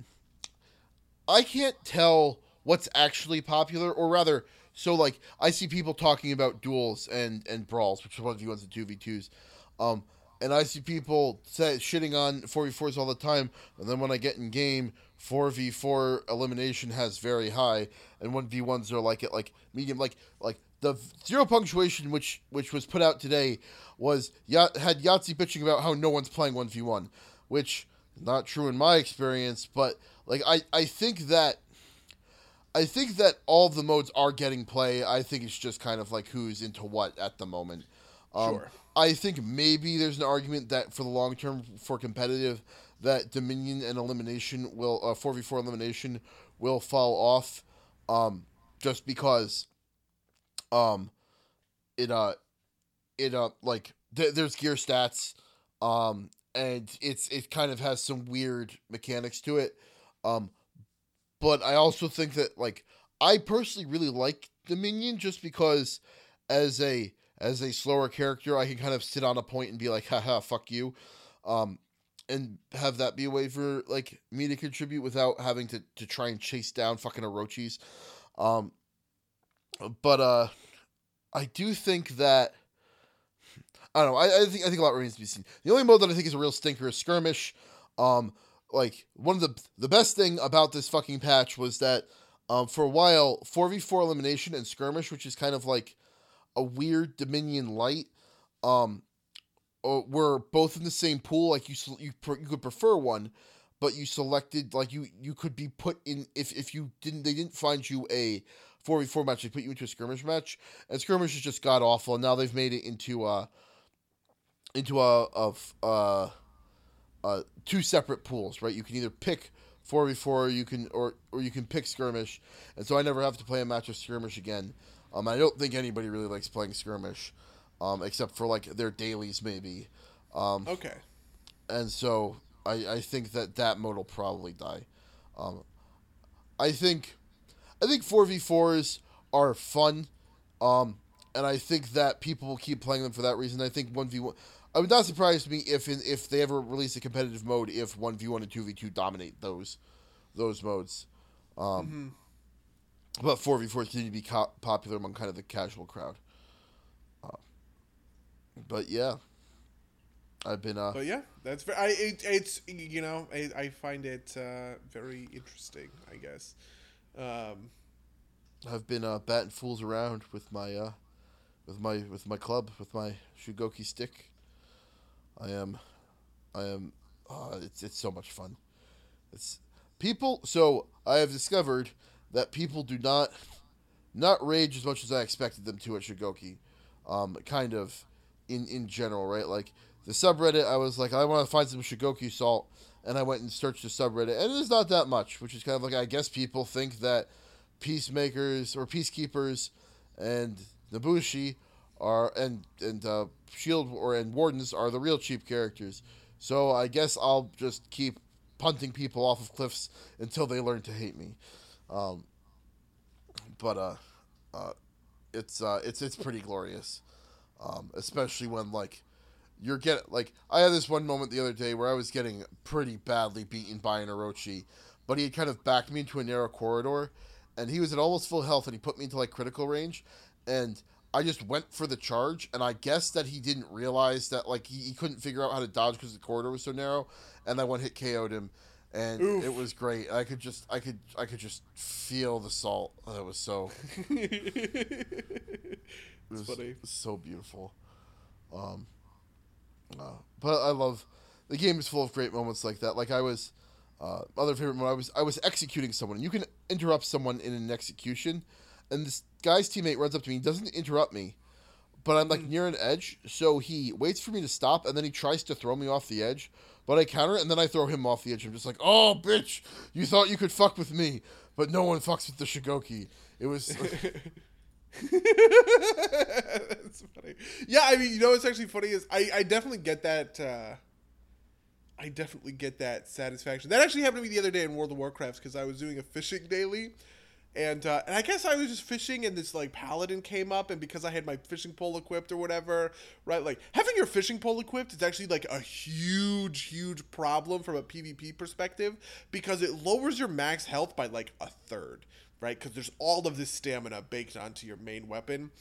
I can't tell what's actually popular, or rather, so like I see people talking about duels and and brawls, which are one v ones and two v twos, um, and I see people say, shitting on four v fours all the time, and then when I get in game, four v four elimination has very high, and one v ones are like at like medium, like like the zero punctuation which which was put out today was had Yahtzee bitching about how no one's playing one v one, which not true in my experience, but like I I think that I think that all the modes are getting play. I think it's just kind of like who's into what at the moment. Um, Sure. I think maybe there's an argument that for the long term, for competitive, that Dominion and elimination will uh, four v four elimination will fall off, um, just because, um, it uh, it uh like th- there's gear stats, um, and it's it kind of has some weird mechanics to it, um, but I also think that like I personally really like Dominion just because as a as a slower character I can kind of sit on a point and be like haha fuck you um and have that be a way for like me to contribute without having to to try and chase down fucking Orochis um but uh I do think that I don't know. I, I think I think a lot remains to be seen. The only mode that I think is a real stinker is skirmish. Um, like one of the the best thing about this fucking patch was that um, for a while, four v four elimination and skirmish, which is kind of like a weird Dominion light, um, uh, were both in the same pool. Like you you you could prefer one, but you selected like you you could be put in if if you didn't they didn't find you a four v four match. They put you into a skirmish match, and skirmish is just god awful. And now they've made it into a into a of uh, uh, two separate pools. Right, you can either pick four v four, you can or or you can pick skirmish, and so I never have to play a match of skirmish again. Um, I don't think anybody really likes playing skirmish, um, except for like their dailies maybe. Um, Okay. and so I, I think that that mode will probably die. Um, I think I think four v fours are fun, um, and I think that people will keep playing them for that reason. I think one v one. I would not surprise me if in, if they ever release a competitive mode if one v one and two v two dominate those those modes. Um, But four v fours continue to be co- popular among kind of the casual crowd. Uh, but yeah, I've been uh, But yeah, that's very. I it, it's you know I, I find it uh, very interesting. I guess. Um, I've been uh, batting fools around with my uh, with my with my club with my Shugoki stick. I am, I am. Uh, it's it's so much fun. It's people. So I have discovered that people do not not rage as much as I expected them to at Shugoki. Um, kind of in in general, right? Like the subreddit, I was like, I want to find some Shugoki salt, and I went and searched the subreddit, and there's not that much, which is kind of like I guess people think that peacemakers or peacekeepers and Nobushi are and and uh, shield or and wardens are the real cheap characters. So I guess I'll just keep punting people off of cliffs until they learn to hate me. Um, but uh, uh, it's uh, it's it's pretty glorious, um, especially when like you're get like I had this one moment the other day where I was getting pretty badly beaten by an Orochi, but he had kind of backed me into a narrow corridor, and he was at almost full health, and he put me into like critical range, and I just went for the charge, and I guess that he didn't realize that like he, he couldn't figure out how to dodge because the corridor was so narrow, and I one hit KO'd him, and Oof. it was great. I could just I could I could just feel the salt. That was so <laughs> it was funny. so beautiful. Um, uh, but I love the game is full of great moments like that. Like I was, uh, other favorite moment. I was I was executing someone. You can interrupt someone in an execution, and this guy's teammate runs up to me. He doesn't interrupt me, but I'm like near an edge, so he waits for me to stop, and then he tries to throw me off the edge. But I counter, it and then I throw him off the edge. I'm just like, oh, bitch! You thought you could fuck with me, but no one fucks with the Shugoki. It was. <laughs> That's funny. Yeah, I mean, you know what's actually funny is I, I definitely get that. Uh, I definitely get that satisfaction. That actually happened to me the other day in World of Warcraft because I was doing a fishing daily, and uh, and I guess I was just fishing and this like paladin came up and because I had my fishing pole equipped or whatever, right? Like having your fishing pole equipped is actually like a huge huge problem from a PvP perspective because it lowers your max health by like a third, right? Because there's all of this stamina baked onto your main weapon.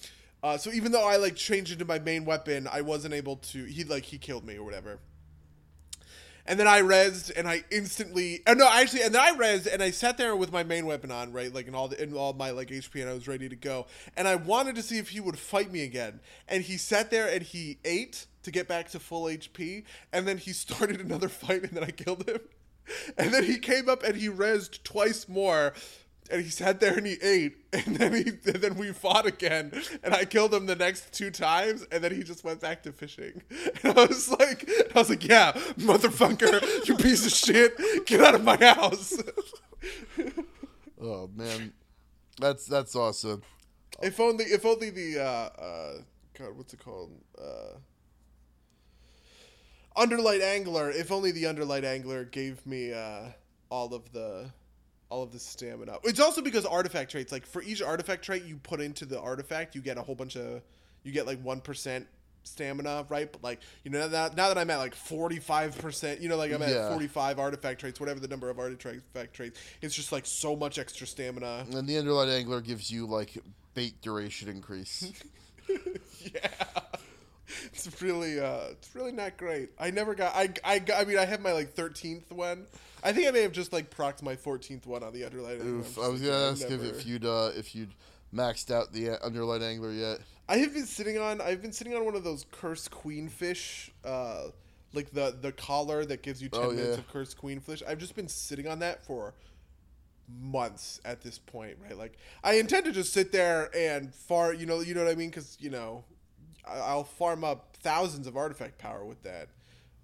Uh, so even though I like changed into my main weapon, I wasn't able to. He like he killed me or whatever. And then I rezzed, and I instantly. Oh no, actually, and then I rezzed, and I sat there with my main weapon on, right, like, and all the, and all my like HP, and I was ready to go. And I wanted to see if he would fight me again. And he sat there, and he ate to get back to full HP, and then he <laughs> started another fight, and then I killed him. <laughs> And then he came up and he rezzed twice more, and he sat there and he ate, <laughs> and then he, and then we fought again, and I killed him the next two times, and then he just went back to fishing. <laughs> And I was like, I was like, yeah, motherfucker, <laughs> you piece of shit, get out of my house. oh man, that's that's awesome. if only, if only the, uh, uh, God, what's it called? Uh, Underlight Angler. If only the Underlight Angler gave me uh, all of the all of the stamina. It's also because artifact traits, like for each artifact trait you put into the artifact, you get a whole bunch of, you get like one percent stamina, right? But like you know now, now that I'm at like forty five percent, you know, like I'm at Yeah. forty five artifact traits, whatever the number of artifact traits, it's just like so much extra stamina. And the underlight angler gives you like bait duration increase. <laughs> yeah. It's really uh it's really not great. I never got I I I mean I have my like 13th one. I think I may have just like procced my 14th one on the underlight. angler. I'm Oof, I was gonna ask if, never- if you'd uh, if you'd maxed out the uh, underlight angler yet. I have been sitting on I've been sitting on one of those cursed queenfish uh like the the collar that gives you 10 Oh, minutes yeah. of cursed queenfish. I've just been sitting on that for months at this point, right? Like I intend to just sit there and far, you know, you know what I mean? Because you know, I'll farm up thousands of artifact power with that,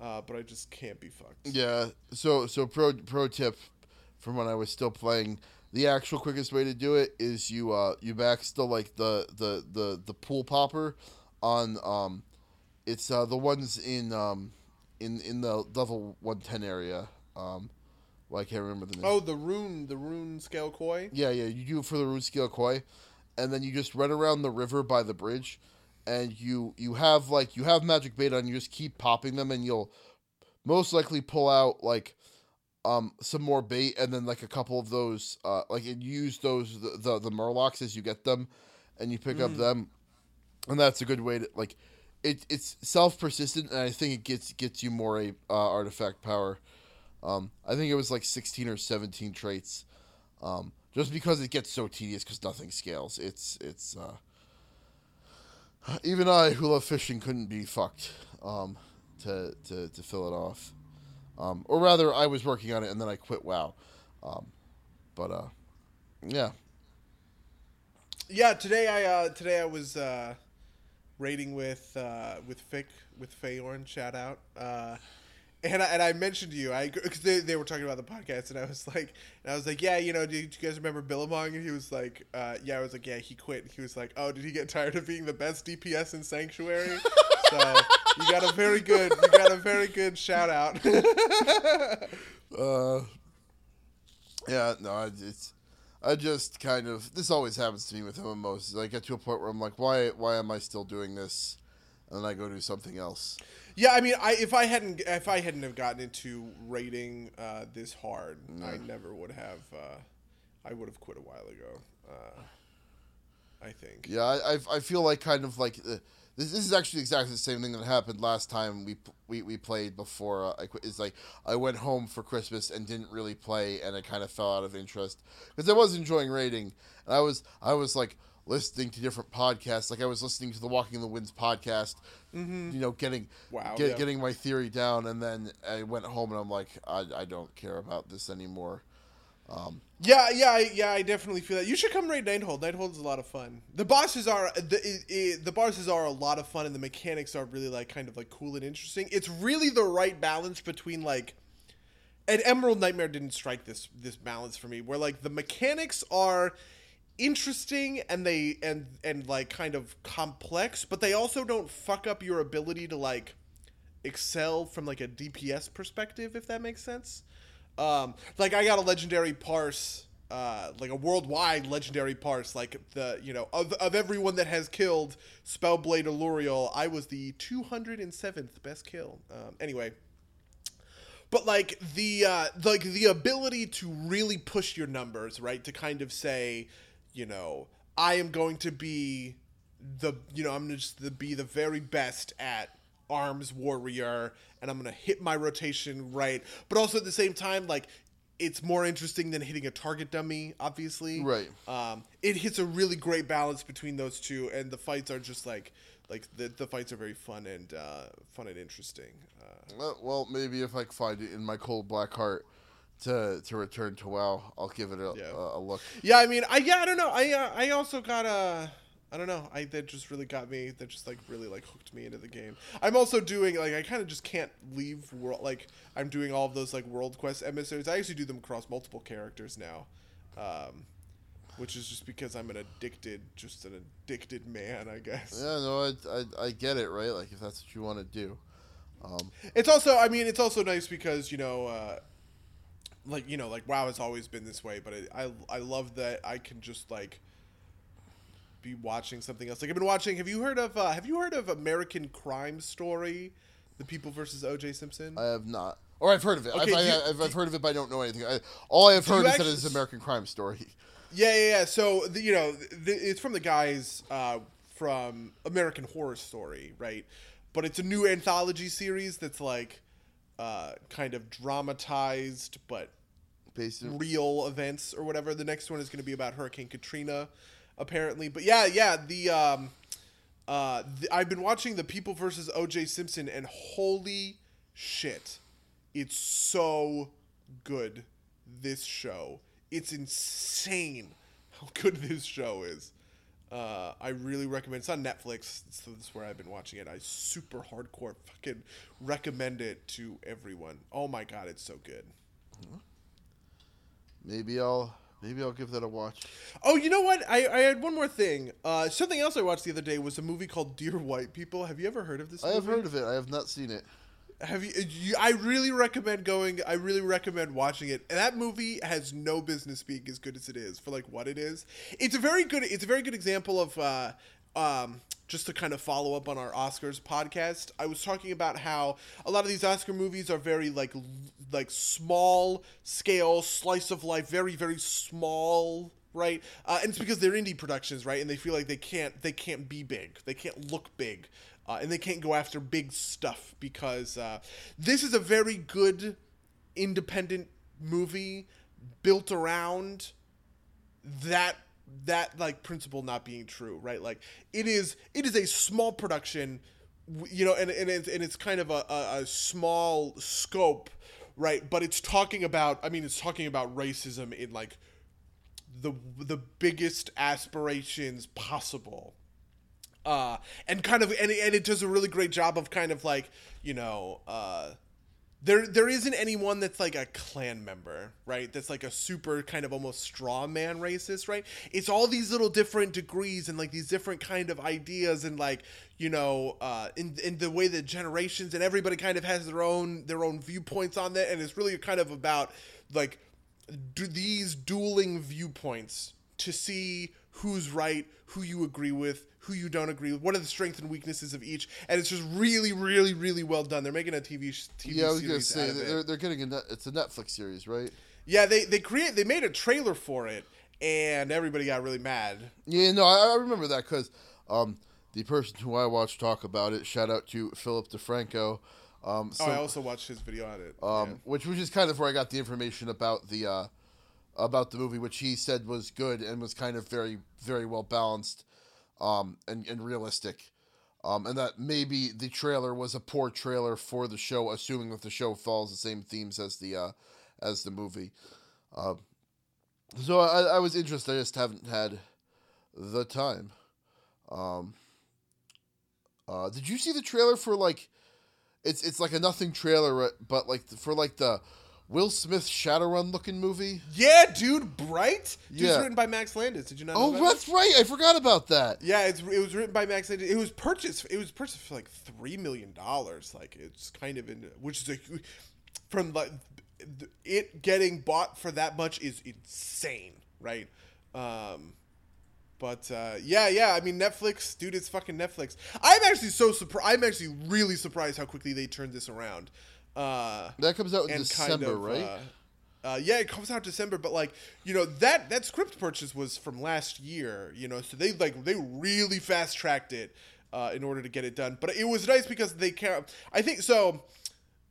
uh, but I just can't be fucked. Yeah. So so pro pro tip from when I was still playing, the actual quickest way to do it is you uh you max the like the the the the pool popper on um it's uh the ones in um in in the level 110 area. Um well, I can't remember the name. Oh, the rune, the rune scale koi. Yeah, yeah, you do it for the root scale koi, and then you just run around the river by the bridge, and you you have like you have magic bait on. You just keep popping them, and you'll most likely pull out like um some more bait, and then like a couple of those uh like and use those the the, the murlocs as you get them, and you pick up them, and that's a good way to like. It, it's self persistent, and I think it gets gets you more a uh, artifact power. Um, I think it was like sixteen or seventeen traits. Um, just because it gets so tedious because nothing scales. It's it's uh, even I who love fishing couldn't be fucked um, to, to to fill it off. Um, or rather, I was working on it and then I quit. WoW, um, but uh, yeah, Yeah, today I uh, today I was uh, raiding with uh, with Fick with Fayorn. Shout out. And I, and I mentioned to you, I because they, they were talking about the podcast, and I was like, and I was like, yeah, you know, do you, do you guys remember Billabong? And he was like, uh, yeah, I was like, yeah, he quit. He was like, oh, did he get tired of being the best DPS in Sanctuary? so you got a very good, you got a very good shout out. <laughs> uh, yeah. No, I, it's I just kind of this always happens to me with MMOs. I get to a point where I'm like, why why am I still doing this? And then I go do something else. Yeah, I mean, I if I hadn't if I hadn't have gotten into raiding uh, this hard, I never would have. Uh, I would have quit a while ago. Uh, I think. Yeah, I, I, feel like kind of like uh, this, this is actually exactly the same thing that happened last time we we, we played before uh, I quit. It's like I went home for Christmas and didn't really play, and I kind of fell out of interest because I was enjoying raiding, and I was I was like listening to different podcasts, like I was listening to the Walking the Winds podcast, mm-hmm. you know, getting Wow, get, yeah. getting my theory down, and then I went home and I'm like, I, I don't care about this anymore. Um, yeah, yeah, yeah. I definitely feel that. You should come raid Nighthold. Nighthold is a lot of fun. The bosses are the the bosses are a lot of fun, and the mechanics are really like kind of like cool and interesting. It's really the right balance between like. And Emerald Nightmare didn't strike this this balance for me, where like the mechanics are interesting and they and and like kind of complex, but they also don't fuck up your ability to like excel from like a DPS perspective, if that makes sense. Um, like I got a legendary parse, uh, like a worldwide legendary parse, like the you know of of everyone that has killed Spellblade Aluriel, I was the two hundred and seventh best kill. Um, anyway, but like the uh, like the ability to really push your numbers, right? To kind of say, you know, I am going to be the you know I'm gonna just the, be the very best at arms warrior, and I'm gonna hit my rotation right, but also at the same time like. It's more interesting than hitting a target dummy, obviously. Right. Um, it hits a really great balance between those two, and the fights are just like, like the, the fights are very fun and uh, fun and interesting. Uh, Well, well, maybe if I find it in my cold black heart to to return to WoW, I'll give it a, Yeah. a, a look. Yeah, I mean, I yeah, I don't know. I uh, I also got a. I don't know. I that just really got me. That just like really like hooked me into the game. I'm also doing like I kind of just can't leave world. Like I'm doing all of those like world quest emissaries. I actually do them across multiple characters now, um, which is just because I'm an addicted, just an addicted man, I guess. Yeah, no, I, I, I get it, right? Like if that's what you want to do. Um, It's also, I mean, it's also nice because you know, uh, like you know, like WoW it's always been this way, but it, I I love that I can just like be watching something else. Like I've been watching. Have you heard of uh, Have you heard of American Crime Story, The People versus O.J. Simpson? I have not, or I've heard of it. Okay, I've, do- I, I've, I've heard of it, but I don't know anything. I, all I have heard you is that it's American Crime Story. <laughs> Yeah, yeah, yeah. So the, you know, the, it's from the guys uh, from American Horror Story, right? But it's a new anthology series that's like uh, kind of dramatized, but Based in, real events or whatever. The next one is going to be about Hurricane Katrina, apparently. But yeah, yeah, the um, uh, the, I've been watching the People versus O.J. Simpson, and holy shit, it's so good. This show, it's insane how good this show is. Uh, I really recommend. It's on Netflix. So this is where I've been watching it. I super hardcore fucking recommend it to everyone. Oh my god, it's so good. Maybe I'll maybe I'll give that a watch. Oh, you know what? I, I had one more thing. Uh, something else I watched the other day was a movie called Dear White People. Have you ever heard of this? I have heard of it. I have not seen it. Have you, you? I really recommend going. I really recommend watching it. And that movie has no business being as good as it is for like what it is. It's a very good. It's a very good example of. Uh, um, just to kind of follow up on our Oscars podcast, I was talking about how a lot of these Oscar movies are very like like small scale slice of life, very very small, right? Uh, and it's because they're indie productions, right? And they feel like they can't they can't be big, they can't look big, uh, and they can't go after big stuff because uh, this is a very good independent movie built around that that like principle not being true right? Like it is it is a small production you know and, and, it's, and it's kind of a, a, a small scope right? But it's talking about i mean it's talking about racism in like the the biggest aspirations possible uh and kind of and, and it does a really great job of kind of like you know uh there there isn't anyone that's like a Klan member, right? That's like a super kind of almost straw man racist, right? It's all these little different degrees and like these different kind of ideas and like, you know, uh in in the way that generations and everybody kind of has their own their own viewpoints on that and it's really kind of about like do these dueling viewpoints to see who's right, who you agree with, who you don't agree with, what are the strengths and weaknesses of each, and it's just really, really, really well done. They're making a TV sh- TV Yeah, I was gonna say out of it. they're they're getting a net, it's a Netflix series, right? Yeah, they they create they made a trailer for it, and everybody got really mad. Yeah, no, I, I remember that because um, the person who I watched talk about it, shout out to Philip DeFranco, um, Oh, I also watched his video on it. um, yeah. which which is kind of where I got the information about the uh, about the movie, which he said was good and was kind of very very well balanced, um, and and realistic, um, and that maybe the trailer was a poor trailer for the show, assuming that the show follows the same themes as the uh, as the movie. Uh, so I, I was interested. I just haven't had the time. Um, uh, did you see the trailer for like? It's it's like a nothing trailer, but like for like the Will Smith Shadowrun looking movie. Yeah, dude, Bright. Dude, Yeah. It's written by Max Landis. Did you not? know that? Oh, that? that's right. I forgot about that. Yeah, it's it was written by Max Landis. It was purchased. It was purchased for like three million dollars. Like it's kind of in, which is a from like it getting bought for that much is insane, right? Um, but uh, yeah, yeah. I mean, Netflix, dude, it's fucking Netflix. I'm actually so surprised. I'm actually really surprised how quickly they turned this around. Uh, That comes out in December, kind of, right? Uh, uh, yeah, it comes out December, but like you know that that script purchase was from last year, you know, so they like they really fast tracked it uh, in order to get it done. But it was nice because they care. I think so.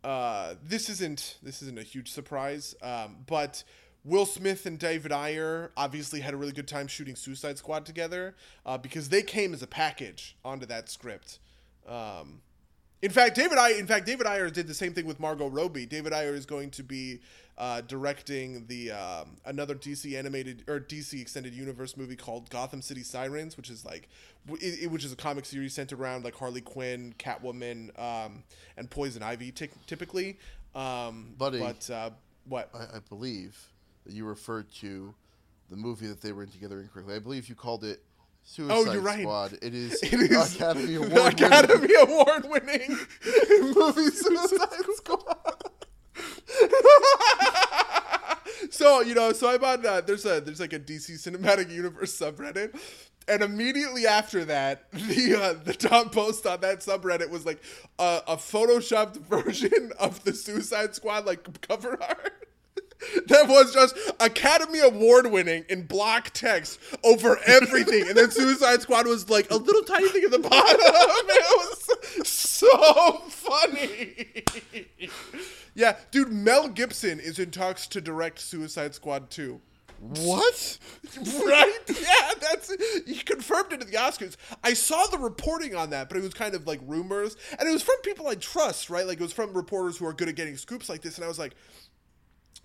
Uh, this isn't this isn't a huge surprise, um, but Will Smith and David Ayer obviously had a really good time shooting Suicide Squad together uh, because they came as a package onto that script. Um, in fact, David Ayer, in fact, David Ayer did the same thing with Margot Robbie. David Ayer is going to be uh, directing the um, another DC animated or DC extended universe movie called Gotham City Sirens, which is like, it, it- which is a comic series centered around like Harley Quinn, Catwoman, um, and Poison Ivy, ty- typically. Um, Buddy. but uh, what? I, I believe that you referred to the movie that they were in together incorrectly. I believe you called it Suicide Oh, you're right. Squad. It is, <laughs> It is Academy <laughs> Award. Academy Award winning <laughs> movie Suicide Squad. so you know, so I'm on. Uh, there's a there's like a DC Cinematic Universe subreddit, and immediately after that, the uh, the top post on that subreddit was like a, a photoshopped version of the Suicide Squad like cover art. <laughs> That was just Academy Award winning in block text over everything. And then Suicide Squad was like a little tiny thing at the bottom. <laughs> It was so funny. <laughs> Yeah, dude, Mel Gibson is in talks to direct Suicide Squad 2. What? Right? Yeah, that's he confirmed it at the Oscars. I saw the reporting on that, but it was kind of like rumors, and it was from people I trust, right? Like it was from reporters who are good at getting scoops like this, and I was like,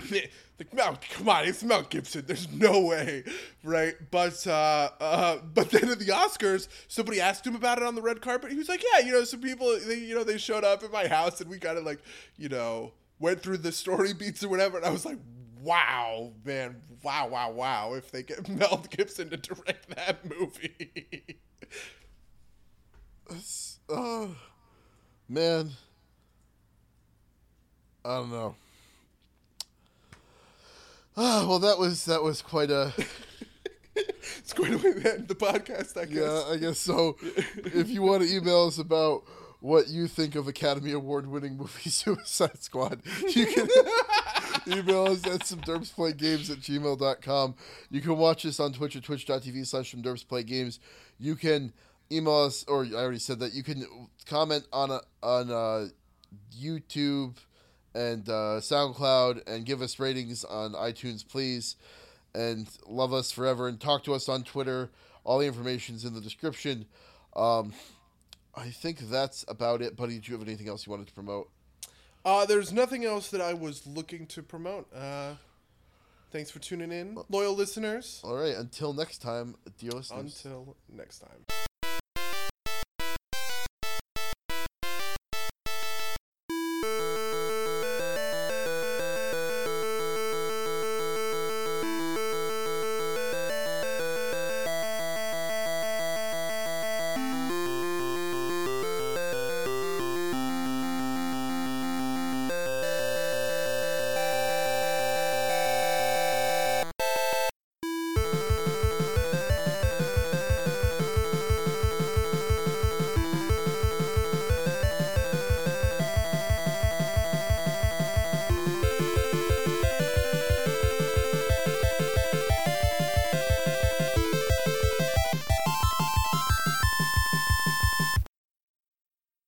<laughs> like Mel, come on, it's Mel Gibson. There's no way, right? But uh, uh, but then at the Oscars, somebody asked him about it on the red carpet. He was like, yeah, you know, some people, they, you know, they showed up at my house and we kind of like, you know, went through the story beats or whatever. And I was like, wow, man, wow, wow, wow. If they get <laughs> Mel Gibson to direct that movie. <laughs> Uh, man, I don't know. Ah, well, that was that was quite a <laughs> it's going to end the podcast, I guess. yeah. I guess so. if you want to email us about what you think of Academy Award winning movie <laughs> Suicide Squad, you can <laughs> email us at some games at gmail.com. You can watch us on Twitch at twitch.tv slash some games. You can email us, or I already said that. You can comment on a, on uh, YouTube and uh, SoundCloud and give us ratings on iTunes, please. And love us forever and talk to us on Twitter. All the information's in the description. Um, I think that's about it, buddy. Do you have anything else you wanted to promote? Uh, there's nothing else that I was looking to promote. Uh, thanks for tuning in, loyal listeners. All right, until next time, dear listeners. Until next time.